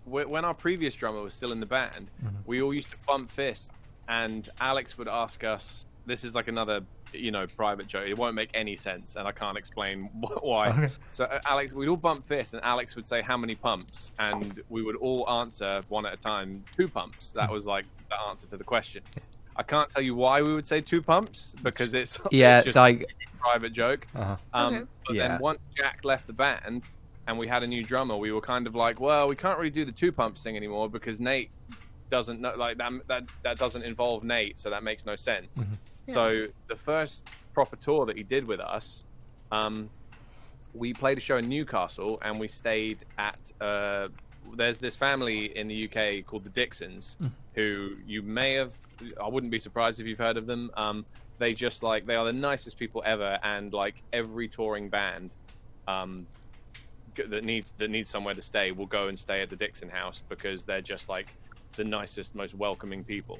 S4: when our previous drummer was still in the band, we all used to bump fists, and Alex would ask us. This is like another you know private joke. It won't make any sense, and I can't explain why.
S1: Okay.
S4: So uh, Alex, we'd all bump fists, and Alex would say how many pumps, and we would all answer one at a time, two pumps. That was like the answer to the question. I can't tell you why we would say two pumps because it's
S2: Yeah,
S4: it's just
S2: like
S4: a private joke.
S1: uh-huh.
S4: Um,
S3: Okay.
S4: But
S2: Yeah.
S4: then once Jack left the band and we had a new drummer, we were kind of like, well, we can't really do the two pumps thing anymore because Nate doesn't know like that that that doesn't involve Nate, so that makes no sense.
S3: Yeah.
S4: So the first proper tour that he did with us, um, we played a show in Newcastle and we stayed at. Uh, there's this family in the UK called the Dixons, who you may have. I wouldn't be surprised if you've heard of them. Um, they just like they are the nicest people ever, and like every touring band, um, that needs that needs somewhere to stay will go and stay at the Dixon House because they're just like the nicest, most welcoming people.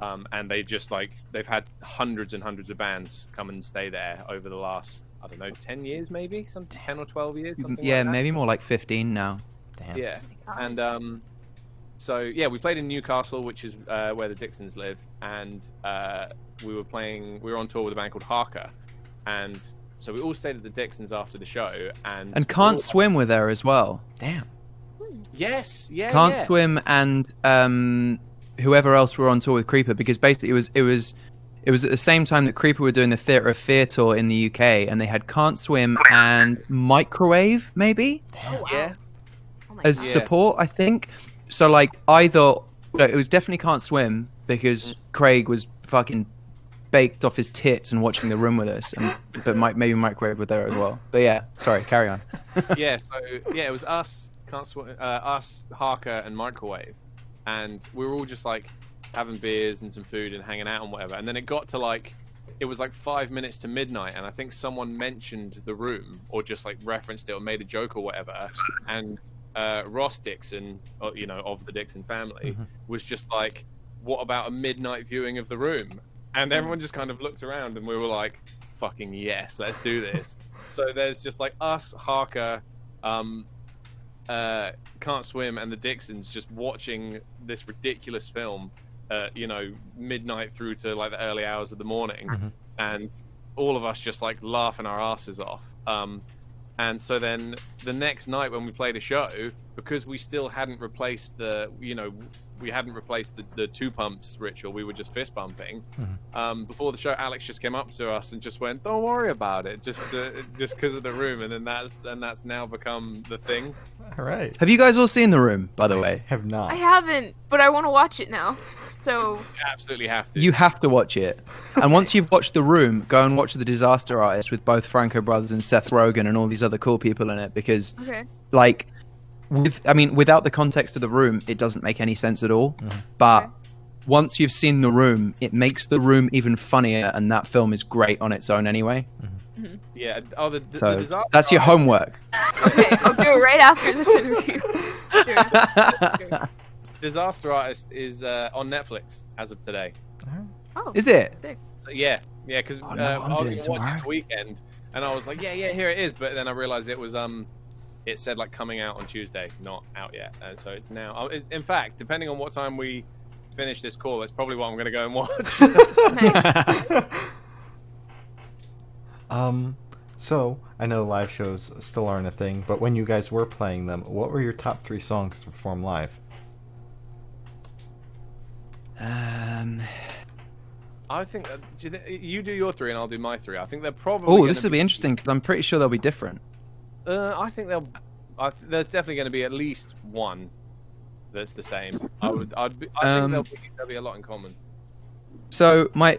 S4: Um, and they just like they've had hundreds and hundreds of bands come and stay there over the last I don't know ten years maybe some ten or twelve years. Something
S2: yeah,
S4: like that.
S2: maybe more like 15 now.
S1: Damn.
S4: Yeah, and um, so yeah, we played in Newcastle, which is uh, where the Dixons live, and uh, we were playing. We were on tour with a band called Harker, and so we all stayed at the Dixons after the show, and
S2: And Can't
S4: all-
S2: Swim were there as well.
S1: Damn.
S4: Yes, yeah,
S2: Can't
S4: yeah.
S2: Swim and um, whoever else were on tour with Creeper because basically it was it was it was at the same time that Creeper were doing the Theatre of Fear tour in the UK and they had Can't Swim and Microwave maybe
S3: Oh, wow.
S4: Yeah,
S3: Oh
S2: as
S3: God.
S2: Support I think. So like either no, it was definitely Can't Swim because Craig was fucking baked off his tits and watching the room with us, and, but Mike, maybe Microwave were there as well. But yeah, sorry, carry on.
S4: yeah. So yeah, it was us, can't uh, us, Harker, and Microwave, and we were all just like having beers and some food and hanging out and whatever. And then it got to like, it was like five minutes to midnight, and I think someone mentioned the room or just like referenced it or made a joke or whatever, and uh, Ross Dixon, uh, you know, of the Dixon family, was just like, "What about a midnight viewing of the room?" And everyone just kind of looked around, and we were like, "Fucking yes, let's do this." so there's just like us, Harker, um, uh, Can't Swim, and the Dixons just watching this ridiculous film, uh, you know, midnight through to like the early hours of the morning,
S1: Mhm.
S4: and all of us just like laughing our asses off. Um, and so then the next night when we played a show, because we still hadn't replaced the, you know, we hadn't replaced the, the two pumps ritual, we were just fist bumping. Um, before the show, Alex just came up to us and just went, "Don't worry about it," just to, just because of the room, and then that's and that's now become the thing.
S1: All right.
S2: Have you guys all seen the room, by the way?
S1: Have not.
S3: I haven't, but I want to watch it now. So
S4: You absolutely have to.
S2: You have to watch it. And once you've watched The Room, go and watch The Disaster Artist with both Franco Brothers and Seth Rogen and all these other cool people in it because,
S3: okay,
S2: like, with I mean, without the context of The Room, it doesn't make any sense at all. But
S3: Okay.
S2: once you've seen The Room, it makes The Room even funnier, and that film is great on its own anyway.
S4: yeah. Oh, the, the,
S2: So
S4: the disaster
S2: that's your homework.
S3: okay, I'll do it right after this interview. Sure. Sure.
S4: Disaster Artist is uh, on Netflix as of today.
S3: Oh,
S2: Is it?
S3: sick.
S4: So yeah, yeah, because
S2: Oh,
S4: uh,
S2: no, I'm
S4: I was
S2: doing
S4: it weekend, and I was like, yeah, yeah, here it is. But then I realized it was um, it said like coming out on Tuesday, not out yet, and so it's now. oh, In fact, depending on what time we finish this call, that's probably what I'm gonna go and watch.
S1: Um, so I know live shows still aren't a thing, but when you guys were playing them, what were your top three songs to perform live?
S2: um,
S4: I think uh, do you, thi- you do your three and I'll do my three. I think they're probably.
S2: oh, this will be interesting because I'm pretty sure they'll be different.
S4: Uh, I think they'll. I th- there's definitely going to be at least one that's the same. I would. I'd be, I think
S2: Um,
S4: there'll, be, there'll be a lot in common.
S2: So my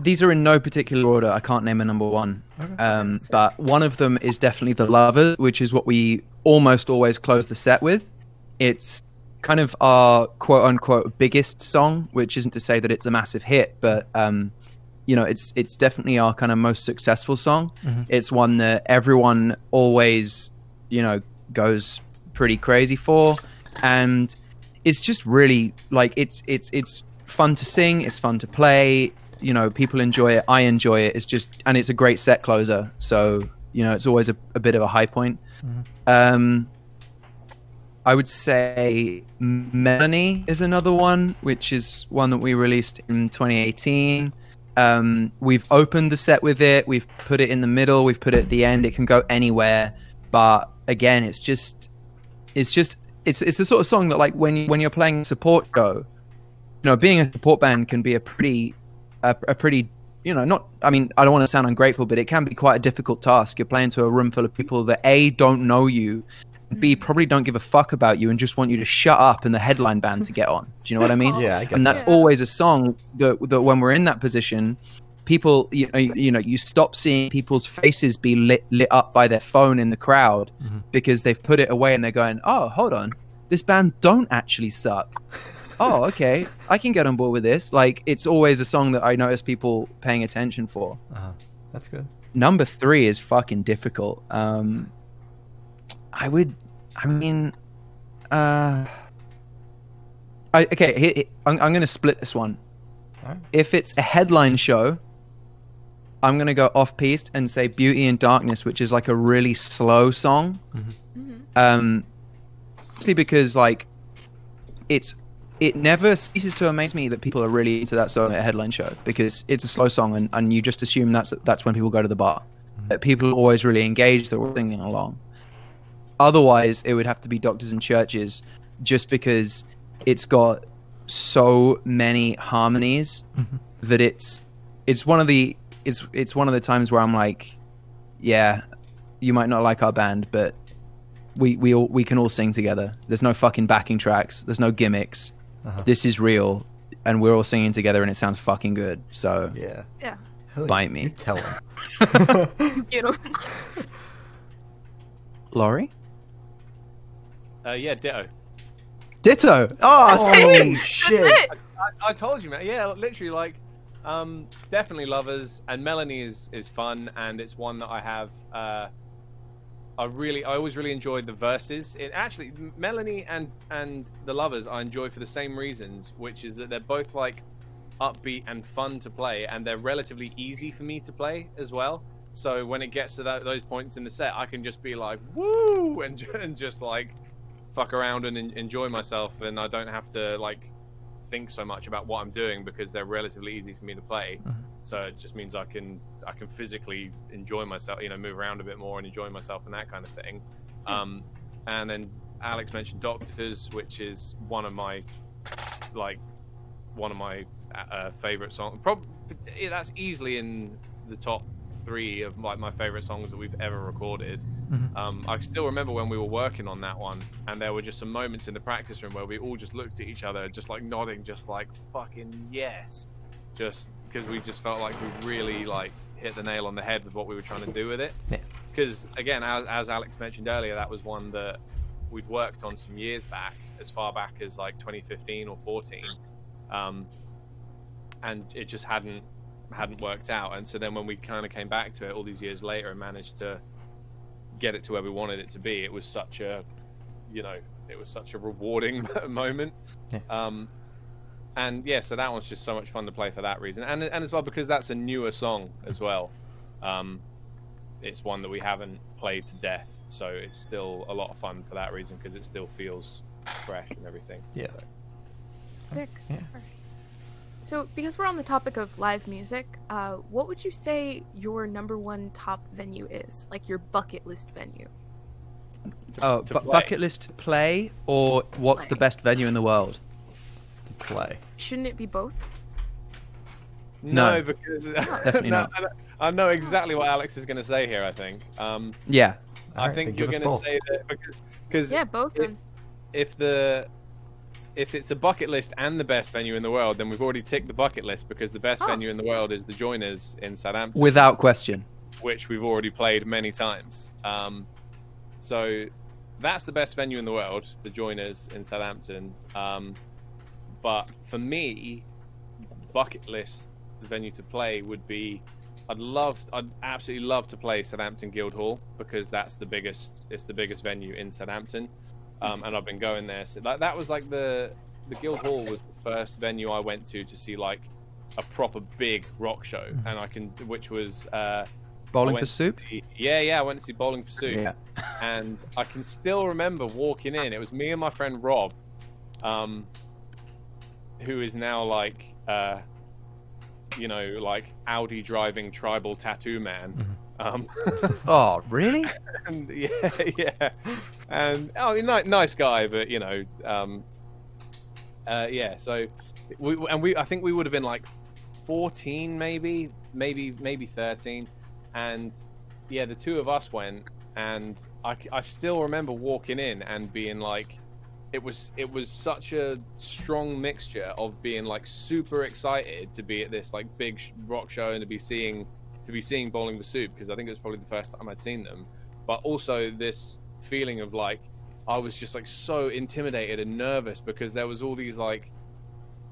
S2: these are in no particular order. I can't name a number one.
S1: Okay.
S2: Um, but one of them is definitely The Lovers, which is what we almost always close the set with. It's kind of our quote unquote biggest song, which isn't to say that it's a massive hit, but um, you know, it's it's definitely our kind of most successful song.
S1: Mhm.
S2: It's one that everyone always, you know, goes pretty crazy for, and it's just really like it's it's it's fun to sing, it's fun to play. You know, people enjoy it. I enjoy it. It's just and it's a great set closer. So you know, it's always a, a bit of a high point. Um, I would say Melanie is another one, which is one that we released in 2018. Um, we've opened the set with it. We've put it in the middle. We've put it at the end. It can go anywhere. But again, it's just, it's just, it's it's the sort of song that like when when you're playing support show, you know, being a support band can be a pretty, a, a pretty, you know, not. I mean, I don't want to sound ungrateful, but it can be quite a difficult task. You're playing to a room full of people that a don't know you, b probably don't give a fuck about you and just want you to shut up and the headline band to get on. Do you know what I mean?
S1: Yeah, I get
S2: and that's
S3: Yeah.
S2: always a song that, that when we're in that position people you know, you know you stop seeing people's faces be lit lit up by their phone in the crowd
S1: Mhm.
S2: because they've put it away and they're going oh hold on this band don't actually suck oh okay i can get on board with this like it's always a song that i notice people paying attention for
S1: Uh-huh. That's good.
S2: number three is fucking difficult. Um, I would, I mean, uh, I okay. Here, here- I'm, I'm going to split this one.
S1: Alright.
S2: If it's a headline show, I'm going to go off piste and say "Beauty and Darkness," which is like a really slow song.
S3: Mhm.
S2: Um, mostly because like it's it never ceases to amaze me that people are really into that song at a headline show because it's a slow song and, and you just assume that's that's when people go to the bar. That people are always really engaged, they're all singing along. Otherwise, it would have to be Doctors and Churches, just because it's got so many harmonies
S1: Mhm.
S2: that it's it's one of the it's it's one of the times where I'm like, yeah, you might not like our band, but we we all we can all sing together. There's no fucking backing tracks. There's no gimmicks.
S1: Uh-huh.
S2: This is real, and we're all singing together, and it sounds fucking good. So
S1: Yeah.
S3: Yeah.
S1: Hell,
S2: Bite me.
S1: You tell him.
S3: You get 'em.
S2: Laurie,
S4: Uh, yeah, ditto.
S2: ditto. Oh,
S1: oh shit!
S3: That's it.
S4: I, I told you, man. Yeah, literally, like, um, definitely lovers, and Melanie is is fun, and it's one that I have. Uh, I really, I always really enjoyed the verses. It actually, Melanie and and the lovers, I enjoy for the same reasons, which is that they're both like upbeat and fun to play, and they're relatively easy for me to play as well. So when it gets to that, those points in the set, I can just be like, woo, and, and just like fuck around and enjoy myself, and I don't have to like think so much about what I'm doing because they're relatively easy for me to play.
S1: Mhm.
S4: So it just means I can I can physically enjoy myself, you know, move around a bit more and enjoy myself and that kind of thing. Um, and then Alex mentioned Doctors, which is one of my like one of my uh, favorite songs. Probably that's easily in the top three of like my favorite songs that we've ever recorded.
S1: Mhm.
S4: Um, I still remember when we were working on that one, and there were just some moments in the practice room where we all just looked at each other, just like nodding, just like fucking yes, just because we just felt like we really like hit the nail on the head with what we were trying to do with it.
S1: Yeah.
S4: Because again, as, as Alex mentioned earlier, that was one that we'd worked on some years back, as far back as like 2015 or 14, um, and it just hadn't hadn't worked out. And so then when we kind of came back to it all these years later and managed to get it to where we wanted it to be, it was such a, you know, it was such a rewarding moment.
S1: Yeah.
S4: Um, and yeah, so that one's just so much fun to play for that reason, and and as well because that's a newer song as well. Um, it's one that we haven't played to death, so it's still a lot of fun for that reason because it still feels fresh and everything.
S1: Yeah.
S4: So-
S3: Sick.
S1: Yeah.
S3: Alright. So, because we're on the topic of live music, uh, what would you say your number one top venue is? Like your bucket list venue?
S2: Oh,
S4: to
S2: bu- bucket list to play, or what's the best venue in the world?
S1: To play.
S3: Shouldn't it be both?
S2: No.
S4: No, because
S2: Definitely
S4: no,
S2: not.
S4: I know- exactly what Alex is going to say here. I think. Um,
S2: Yeah,
S4: I
S1: Alright,
S4: think you're going to say that because because
S3: Yeah, both.
S4: it-
S3: Then.
S4: if the if it's a bucket list and the best venue in the world, then we've already ticked the bucket list because the best
S3: Oh.
S4: venue in the world is the Joiners in Southampton,
S2: Without question.
S4: which we've already played many times. Um, so that's the best venue in the world, the Joiners in Southampton. Um, but for me, bucket list the venue to play would be I'd love I'd absolutely love to play Southampton Guildhall because that's the biggest it's the biggest venue in Southampton. Um, and I've been going there. So that, that was like the the Guildhall was the first venue I went to to see like a proper big rock show and I can which was uh
S2: Bowling for soup?
S4: see- yeah, yeah, I went to see Bowling for Soup
S2: Yeah.
S4: and I can still remember walking in. It was me and my friend Rob, um, who is now like, uh, you know, like Audi driving tribal tattoo man. Um,
S2: Oh, really?
S4: and yeah, yeah, and oh, ni- nice guy, but you know, um, uh, yeah. So, we and we, I think we would have been like fourteen, maybe, maybe, maybe thirteen, and yeah, the two of us went, and I, I still remember walking in and being like, it was it was such a strong mixture of being like super excited to be at this like big rock show and to be seeing to be seeing Bowling for Soup because I think it was probably the first time I'd seen them, but also this feeling of like I was just like so intimidated and nervous because there was all these like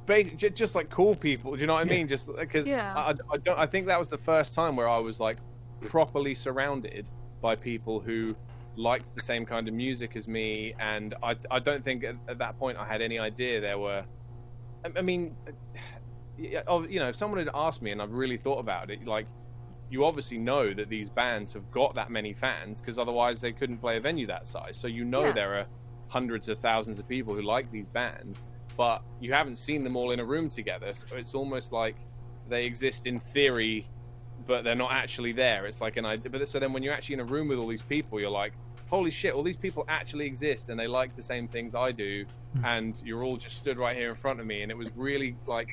S4: basi- ju- just like cool people. Do you know what I
S1: Yeah.
S4: mean? Just uh, because
S3: Yeah.
S4: I, I don't. I think that was the first time where I was like properly surrounded by people who liked the same kind of music as me, and I, I don't think at, at that point I had any idea there were. I, I mean, oh, you know, if someone had asked me and I've really thought about it, like you obviously know that these bands have got that many fans because otherwise they couldn't play a venue that size. So you know
S3: Yeah.
S4: there are hundreds of thousands of people who like these bands, but you haven't seen them all in a room together. So it's almost like they exist in theory, but they're not actually there. It's like an idea. But so then when you're actually in a room with all these people, you're like, holy shit, all these people actually exist and they like the same things I do, hmm. and you're all just stood right here in front of me, and it was really like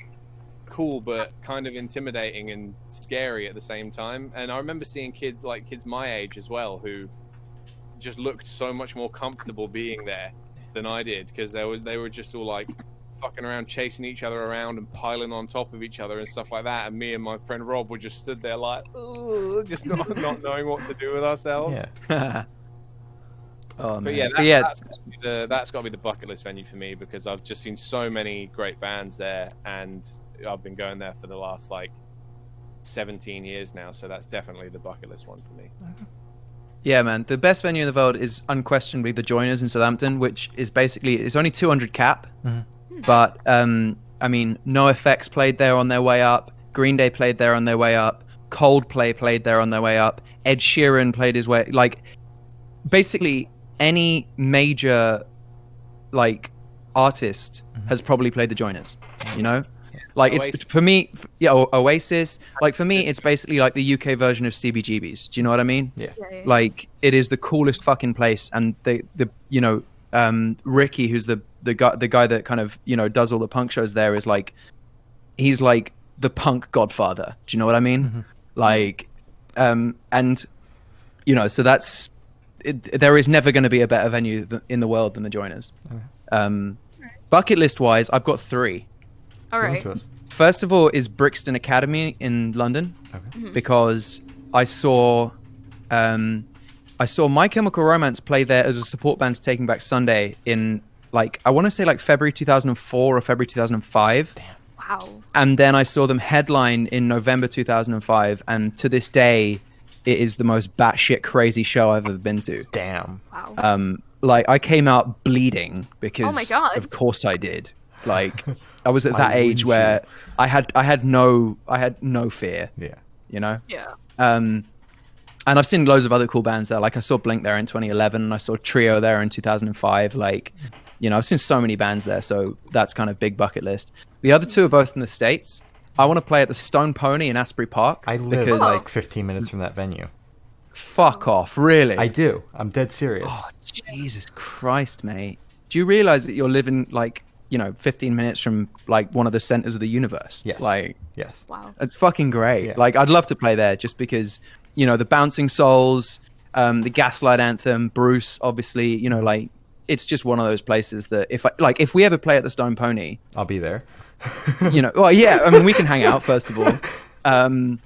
S4: cool but kind of intimidating and scary at the same time. And i remember seeing kids like kids my age as well who just looked so much more comfortable being there than i did because they were they were just all like fucking around chasing each other around and piling on top of each other and stuff like that. And me and my friend rob were just stood there like just not, not knowing what to do with ourselves.
S1: Yeah.
S2: oh,
S4: but yeah, that,
S2: But yeah,
S4: that's got to be the that's got to be the bucket list venue for me because I've just seen so many great bands there, and I've been going there for the last like 17 years now. So that's definitely the bucket list one for me.
S2: Yeah, man. The best venue in the world is unquestionably the Joiners in Southampton, which is basically it's only 200 cap,
S1: Mhm.
S2: but um, I mean, NOFX played there on their way up. Green Day played there on their way up. Coldplay played there on their way up. Ed Sheeran played his way. Like, basically, any major like artist has probably played the Joiners. You know, like
S4: Oasis.
S2: it's for me. Yeah, Oasis. Like for me, it's basically like the UK version of CBGBs. Do you know what I mean?
S1: Yeah.
S3: Yeah, yeah.
S2: like it is the coolest fucking place and the the you know um ricky who's the the guy the guy that kind of you know does all the punk shows there is like he's like the punk godfather do you know what i mean like um and you know so that's it, there is never going to be a better venue th- in the world than the joiners um bucket list wise i've got three
S3: All right.
S1: To us.
S2: First of all is Brixton Academy in London
S1: Okay.
S2: because I saw um, I saw My Chemical Romance play there as a support band to Taking Back Sunday in like I want to say like February 2004 or February 2005 Damn.
S3: Wow.
S2: and then I saw them headline in November 2005 and to this day it is the most batshit crazy show I've ever been to
S1: Damn.
S3: Wow.
S2: um like I came out bleeding because
S3: Oh my God.
S2: of course I did. Like I was at
S1: Why
S2: that age
S1: wouldn't
S2: where I had I had no I had no fear,
S1: Yeah.
S2: you know.
S3: yeah.
S2: Um and I've seen loads of other cool bands there. Like I saw Blink there in 2011 and I saw Trio there in 2005 like you know, I've seen so many bands there, so that's kind of big bucket list. The other two are both in the states. I want to play at the Stone Pony in Asbury Park
S1: I live
S2: because
S1: like 15 minutes from that venue.
S2: fuck off, really.
S1: I do. I'm dead serious.
S2: Oh, Jesus Christ, mate. Do you realize that you're living like, you know, 15 minutes from like one of the centers of the universe?
S1: Yes.
S2: Like,
S1: yes.
S3: Wow.
S2: it's fucking great.
S1: Yeah.
S2: Like, I'd love to play there just because, you know, the Bouncing Souls, um, the Gaslight Anthem, Bruce, obviously, you know, like, it's just one of those places that if I, like if we ever play at the Stone Pony,
S1: I'll be there.
S2: you know, well, yeah, I mean, we can hang out first of all, um,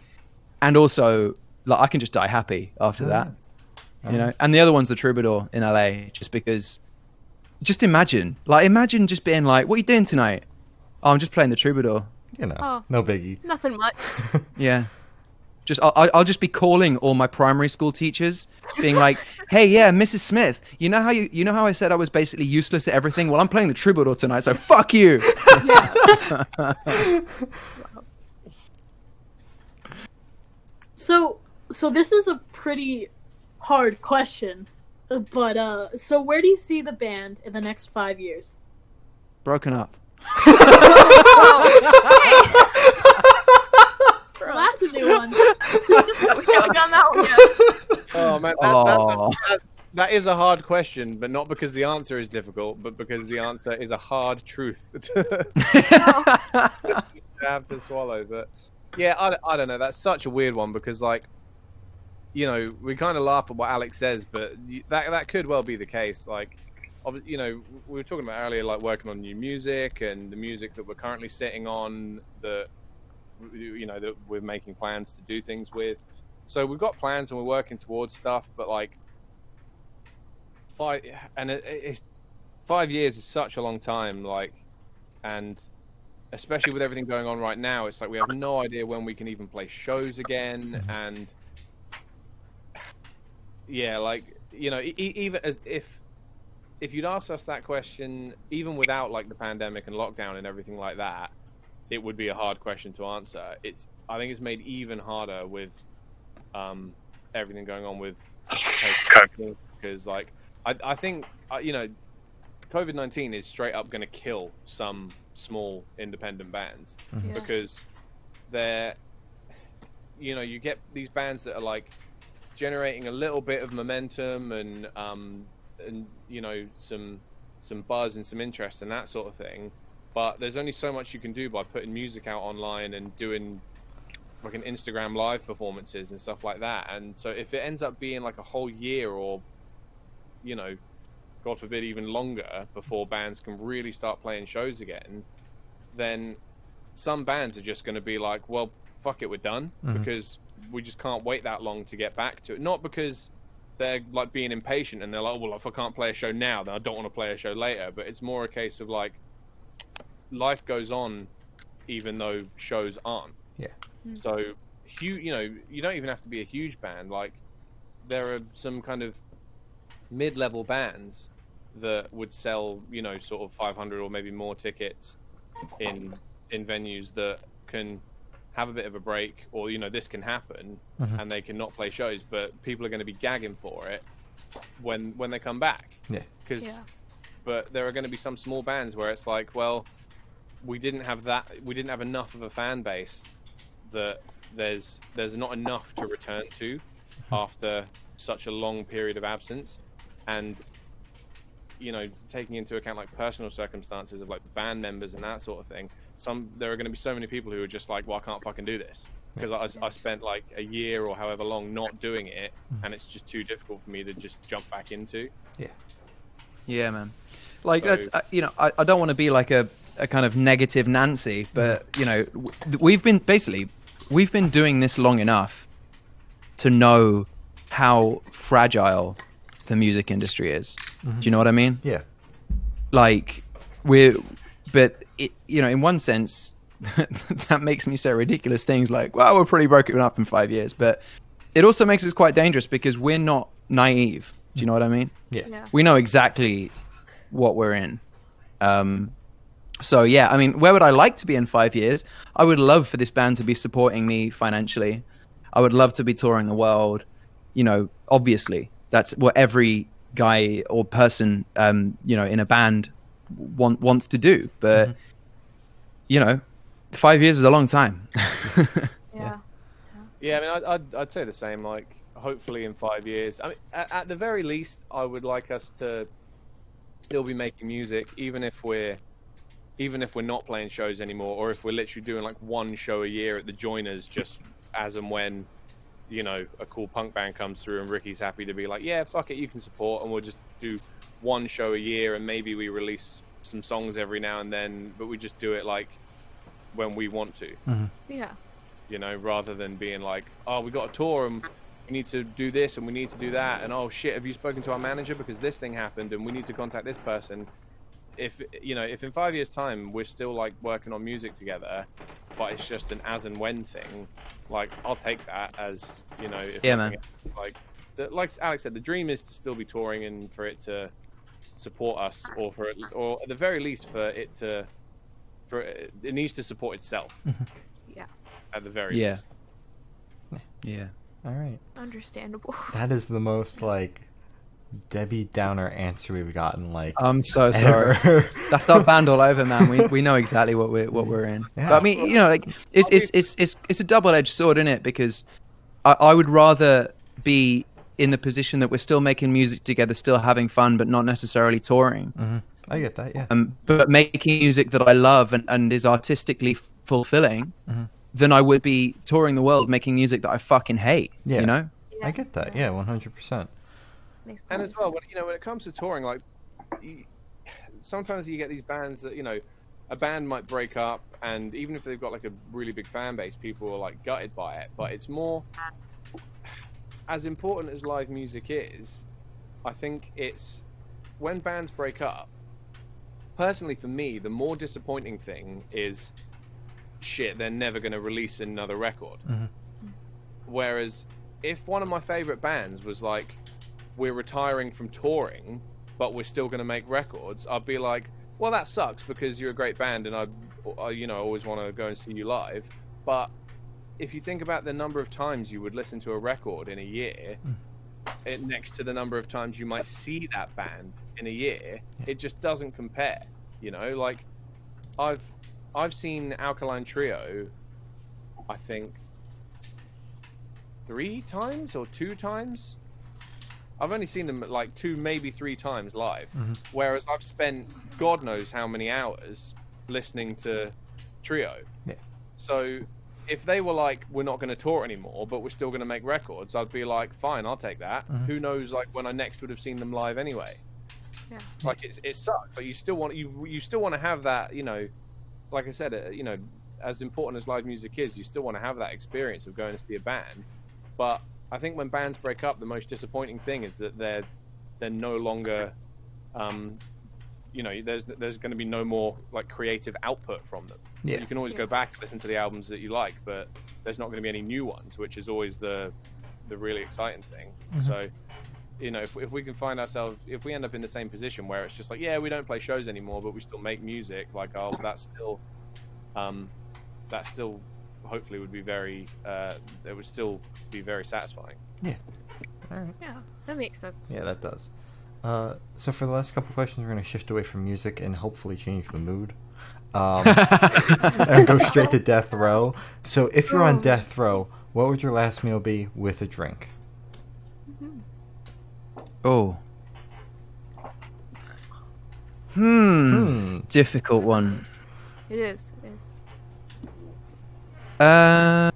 S2: and also like I can just die happy after that, you know. And the other one's the Troubadour in LA, just because. Just imagine, like, imagine just being like, "What are you doing tonight?" Oh, I'm just playing the Troubadour.
S1: You know,
S3: Oh.
S1: no biggie.
S3: Nothing much.
S2: Yeah. Just I'll, I'll I'll just be calling all my primary school teachers, being like, "Hey, yeah, Mrs. Smith, you know how you you know how I said I was basically useless at everything? Well, I'm playing the troubadour tonight, so fuck you."
S5: So, so this is a pretty hard question, but uh, so where do you see the band in the next five years?
S2: Broken up.
S5: Well, that's a new one.
S3: we haven't done that one yet.
S4: Oh man, that, that- that- that is a hard question, but not because the answer is difficult, but because the answer is a hard truth to have to swallow. But yeah, I, I don't know. That's such a weird one because like, you know, we kind of laugh at what Alex says, but that that could well be the case. Like, you know, we were talking about earlier, like working on new music and the music that we're currently sitting on that you know that we're making plans to do things with. So we've got plans and we're working towards stuff, but like five and it, it's five years is such a long time. Like, and especially with everything going on right now, it's like we have no idea when we can even play shows again. And yeah, like you know, e- even if if you'd asked us that question, even without like the pandemic and lockdown and everything like that, it would be a hard question to answer. It's I think it's made even harder with um, everything going on with COVID because like I, I think uh, you know COVID nineteen is straight up going to kill some small independent bands
S3: Yeah.
S4: because they're you know you get these bands that are like generating a little bit of momentum and um and you know some some buzz and some interest and that sort of thing. But there's only so much you can do by putting music out online and doing fucking Instagram live performances and stuff like that. And so if it ends up being like a whole year or you know god forbid even longer before bands can really start playing shows again then some bands are just going to be like, well, fuck it, we're done.
S1: Mhm.
S4: because we just can't wait that long to get back to it. Not because they're like being impatient and they're like, well, if I can't play a show now, then I don't want to play a show later. But it's more a case of like, life goes on, even though shows aren't.
S1: Yeah.
S3: Mm.
S4: So, hu- you know, you don't even have to be a huge band. Like, there are some kind of mid-level bands that would sell, you know, sort of 500 or maybe more tickets in in venues that can have a bit of a break, or you know, this can happen,
S1: Mhm.
S4: and they can not play shows, but people are going to be gagging for it when when they come back.
S1: Yeah.
S4: Because,
S3: Yeah.
S4: but there are going to be some small bands where it's like, well, we didn't have that, we didn't have enough of a fan base that there's there's not enough to return to after such a long period of absence, and you know, taking into account like personal circumstances of like band members and that sort of thing, some there are going to be so many people who are just like, well, I can't fucking do this because I, I spent like a year or however long not doing it, mm. and it's just too difficult for me to just jump back into.
S2: Yeah, yeah, man. Like
S4: So-
S2: that's uh, you know I, I don't want to be like a, a kind of negative Nancy, but mm. you know we've been basically we've been doing this long enough to know how fragile the music industry is. Mm-hmm. Do you know what I mean?
S1: Yeah.
S2: Like we're but it, you know in one sense that makes me say ridiculous things like well we're pretty broken up in 5 years, but it also makes us quite dangerous because we're not naive. Do you know what I mean?
S1: Yeah.
S3: Yeah.
S2: we know exactly what we're in. Um, so yeah, I mean, where would I like to be in five years? I would love for this band to be supporting me financially. I would love to be touring the world. You know, obviously, that's what every guy or person, um, you know, in a band want, wants to do. But mm-hmm. you know, five years is a long time.
S3: Yeah.
S4: Yeah, I mean, I'd, I'd, I'd say the same. Like, hopefully in five years. I mean, at, at the very least, I would like us to still be making music, even if we're, even if we're not playing shows anymore, or if we're literally doing like one show a year at the Joiners, just as and when you know, a cool punk band comes through and Ricky's happy to be like, yeah, fuck it, you can support, and we'll just do one show a year, and maybe we release some songs every now and then, but we just do it like when we want to, mm-hmm.
S3: Yeah.
S4: you know, rather than being like, oh, we got a tour and we need to do this and we need to do that, and oh shit, have you spoken to our manager because this thing happened and we need to contact this person. If you know, if in five years' time we're still like working on music together, but it's just an as and when thing, like I'll take that as you know. If
S2: Yeah, man.
S4: else, Like, the, like Alex said, the dream is to still be touring and for it to support us, or for it, or at the very least for it to, for it, it needs to support itself. Mm-hmm.
S3: Yeah.
S4: At the very
S2: Yeah.
S4: least.
S2: Yeah.
S1: All right.
S3: Understandable.
S1: That is the most like Debbie Downer answer we've gotten like
S2: I'm so sorry. That's our band all over, man. We we know exactly what we're what we're in.
S1: Yeah.
S2: But I mean, you know, like it's it's it's it's, it's a double edged sword, isn't it? Because I, I would rather be in the position that we're still making music together, still having fun, but not necessarily touring.
S1: Mhm. I get that. Yeah.
S2: Um, but making music that I love and, and is artistically fulfilling,
S1: Mhm.
S2: than I would be touring the world making music that I fucking hate.
S1: Yeah.
S2: You know?
S1: I get that. Yeah, one hundred percent.
S3: Makes
S4: and as well, when, you know, when it comes to touring, like, you, sometimes you get these bands that you know, a band might break up, and even if they've got like a really big fan base, people are like gutted by it. But it's more as important as live music is. I think it's when bands break up. Personally, for me, the more disappointing thing is shit. They're never going to release another record.
S1: Mhm.
S4: Whereas, if one of my favorite bands was like, we're retiring from touring, but we're still going to make records, I'd be like, well, that sucks because you're a great band and I, I you know, always want to go and see you live. But if you think about the number of times you would listen to a record in a year, hmm. it, next to the number of times you might see that band in a year, it just doesn't compare. You know, like I've I've seen Alkaline Trio, I think three times or two times. I've only seen them like two, maybe three times live.
S1: Mhm.
S4: Whereas I've spent God knows how many hours listening to Trio.
S1: Yeah.
S4: So if they were like, we're not going to tour anymore, but we're still going to make records, I'd be like, fine, I'll take that.
S1: Mhm.
S4: Who knows, like when I next would have seen them live anyway.
S3: Yeah.
S4: Like it's, it sucks. Like you still want you you still want to have that. You know, like I said, uh, you know, as important as live music is, you still want to have that experience of going to see a band. But I think when bands break up, the most disappointing thing is that they're they're no longer, um, you know, there's there's going to be no more like creative output from them.
S1: Yeah.
S4: You can always go back and listen to the albums that you like, but there's not going to be any new ones, which is always the the really exciting thing.
S1: Mhm.
S4: So, you know, if, if we can find ourselves, if we end up in the same position where it's just like, yeah, we don't play shows anymore, but we still make music, like, oh, that's still, um, that still, hopefully, would be very, uh, it would still be very satisfying.
S1: All right.
S3: Yeah, that makes sense.
S1: Yeah, that does. Uh, so for the last couple questions, we're going to shift away from music and hopefully change the mood. Um, and go straight to death row. So if you're on
S3: Oh.
S1: death row, what would your last meal be with a drink?
S2: Oh. Hmm.
S1: Hmm.
S2: Difficult one.
S3: It is. It is.
S2: Uh,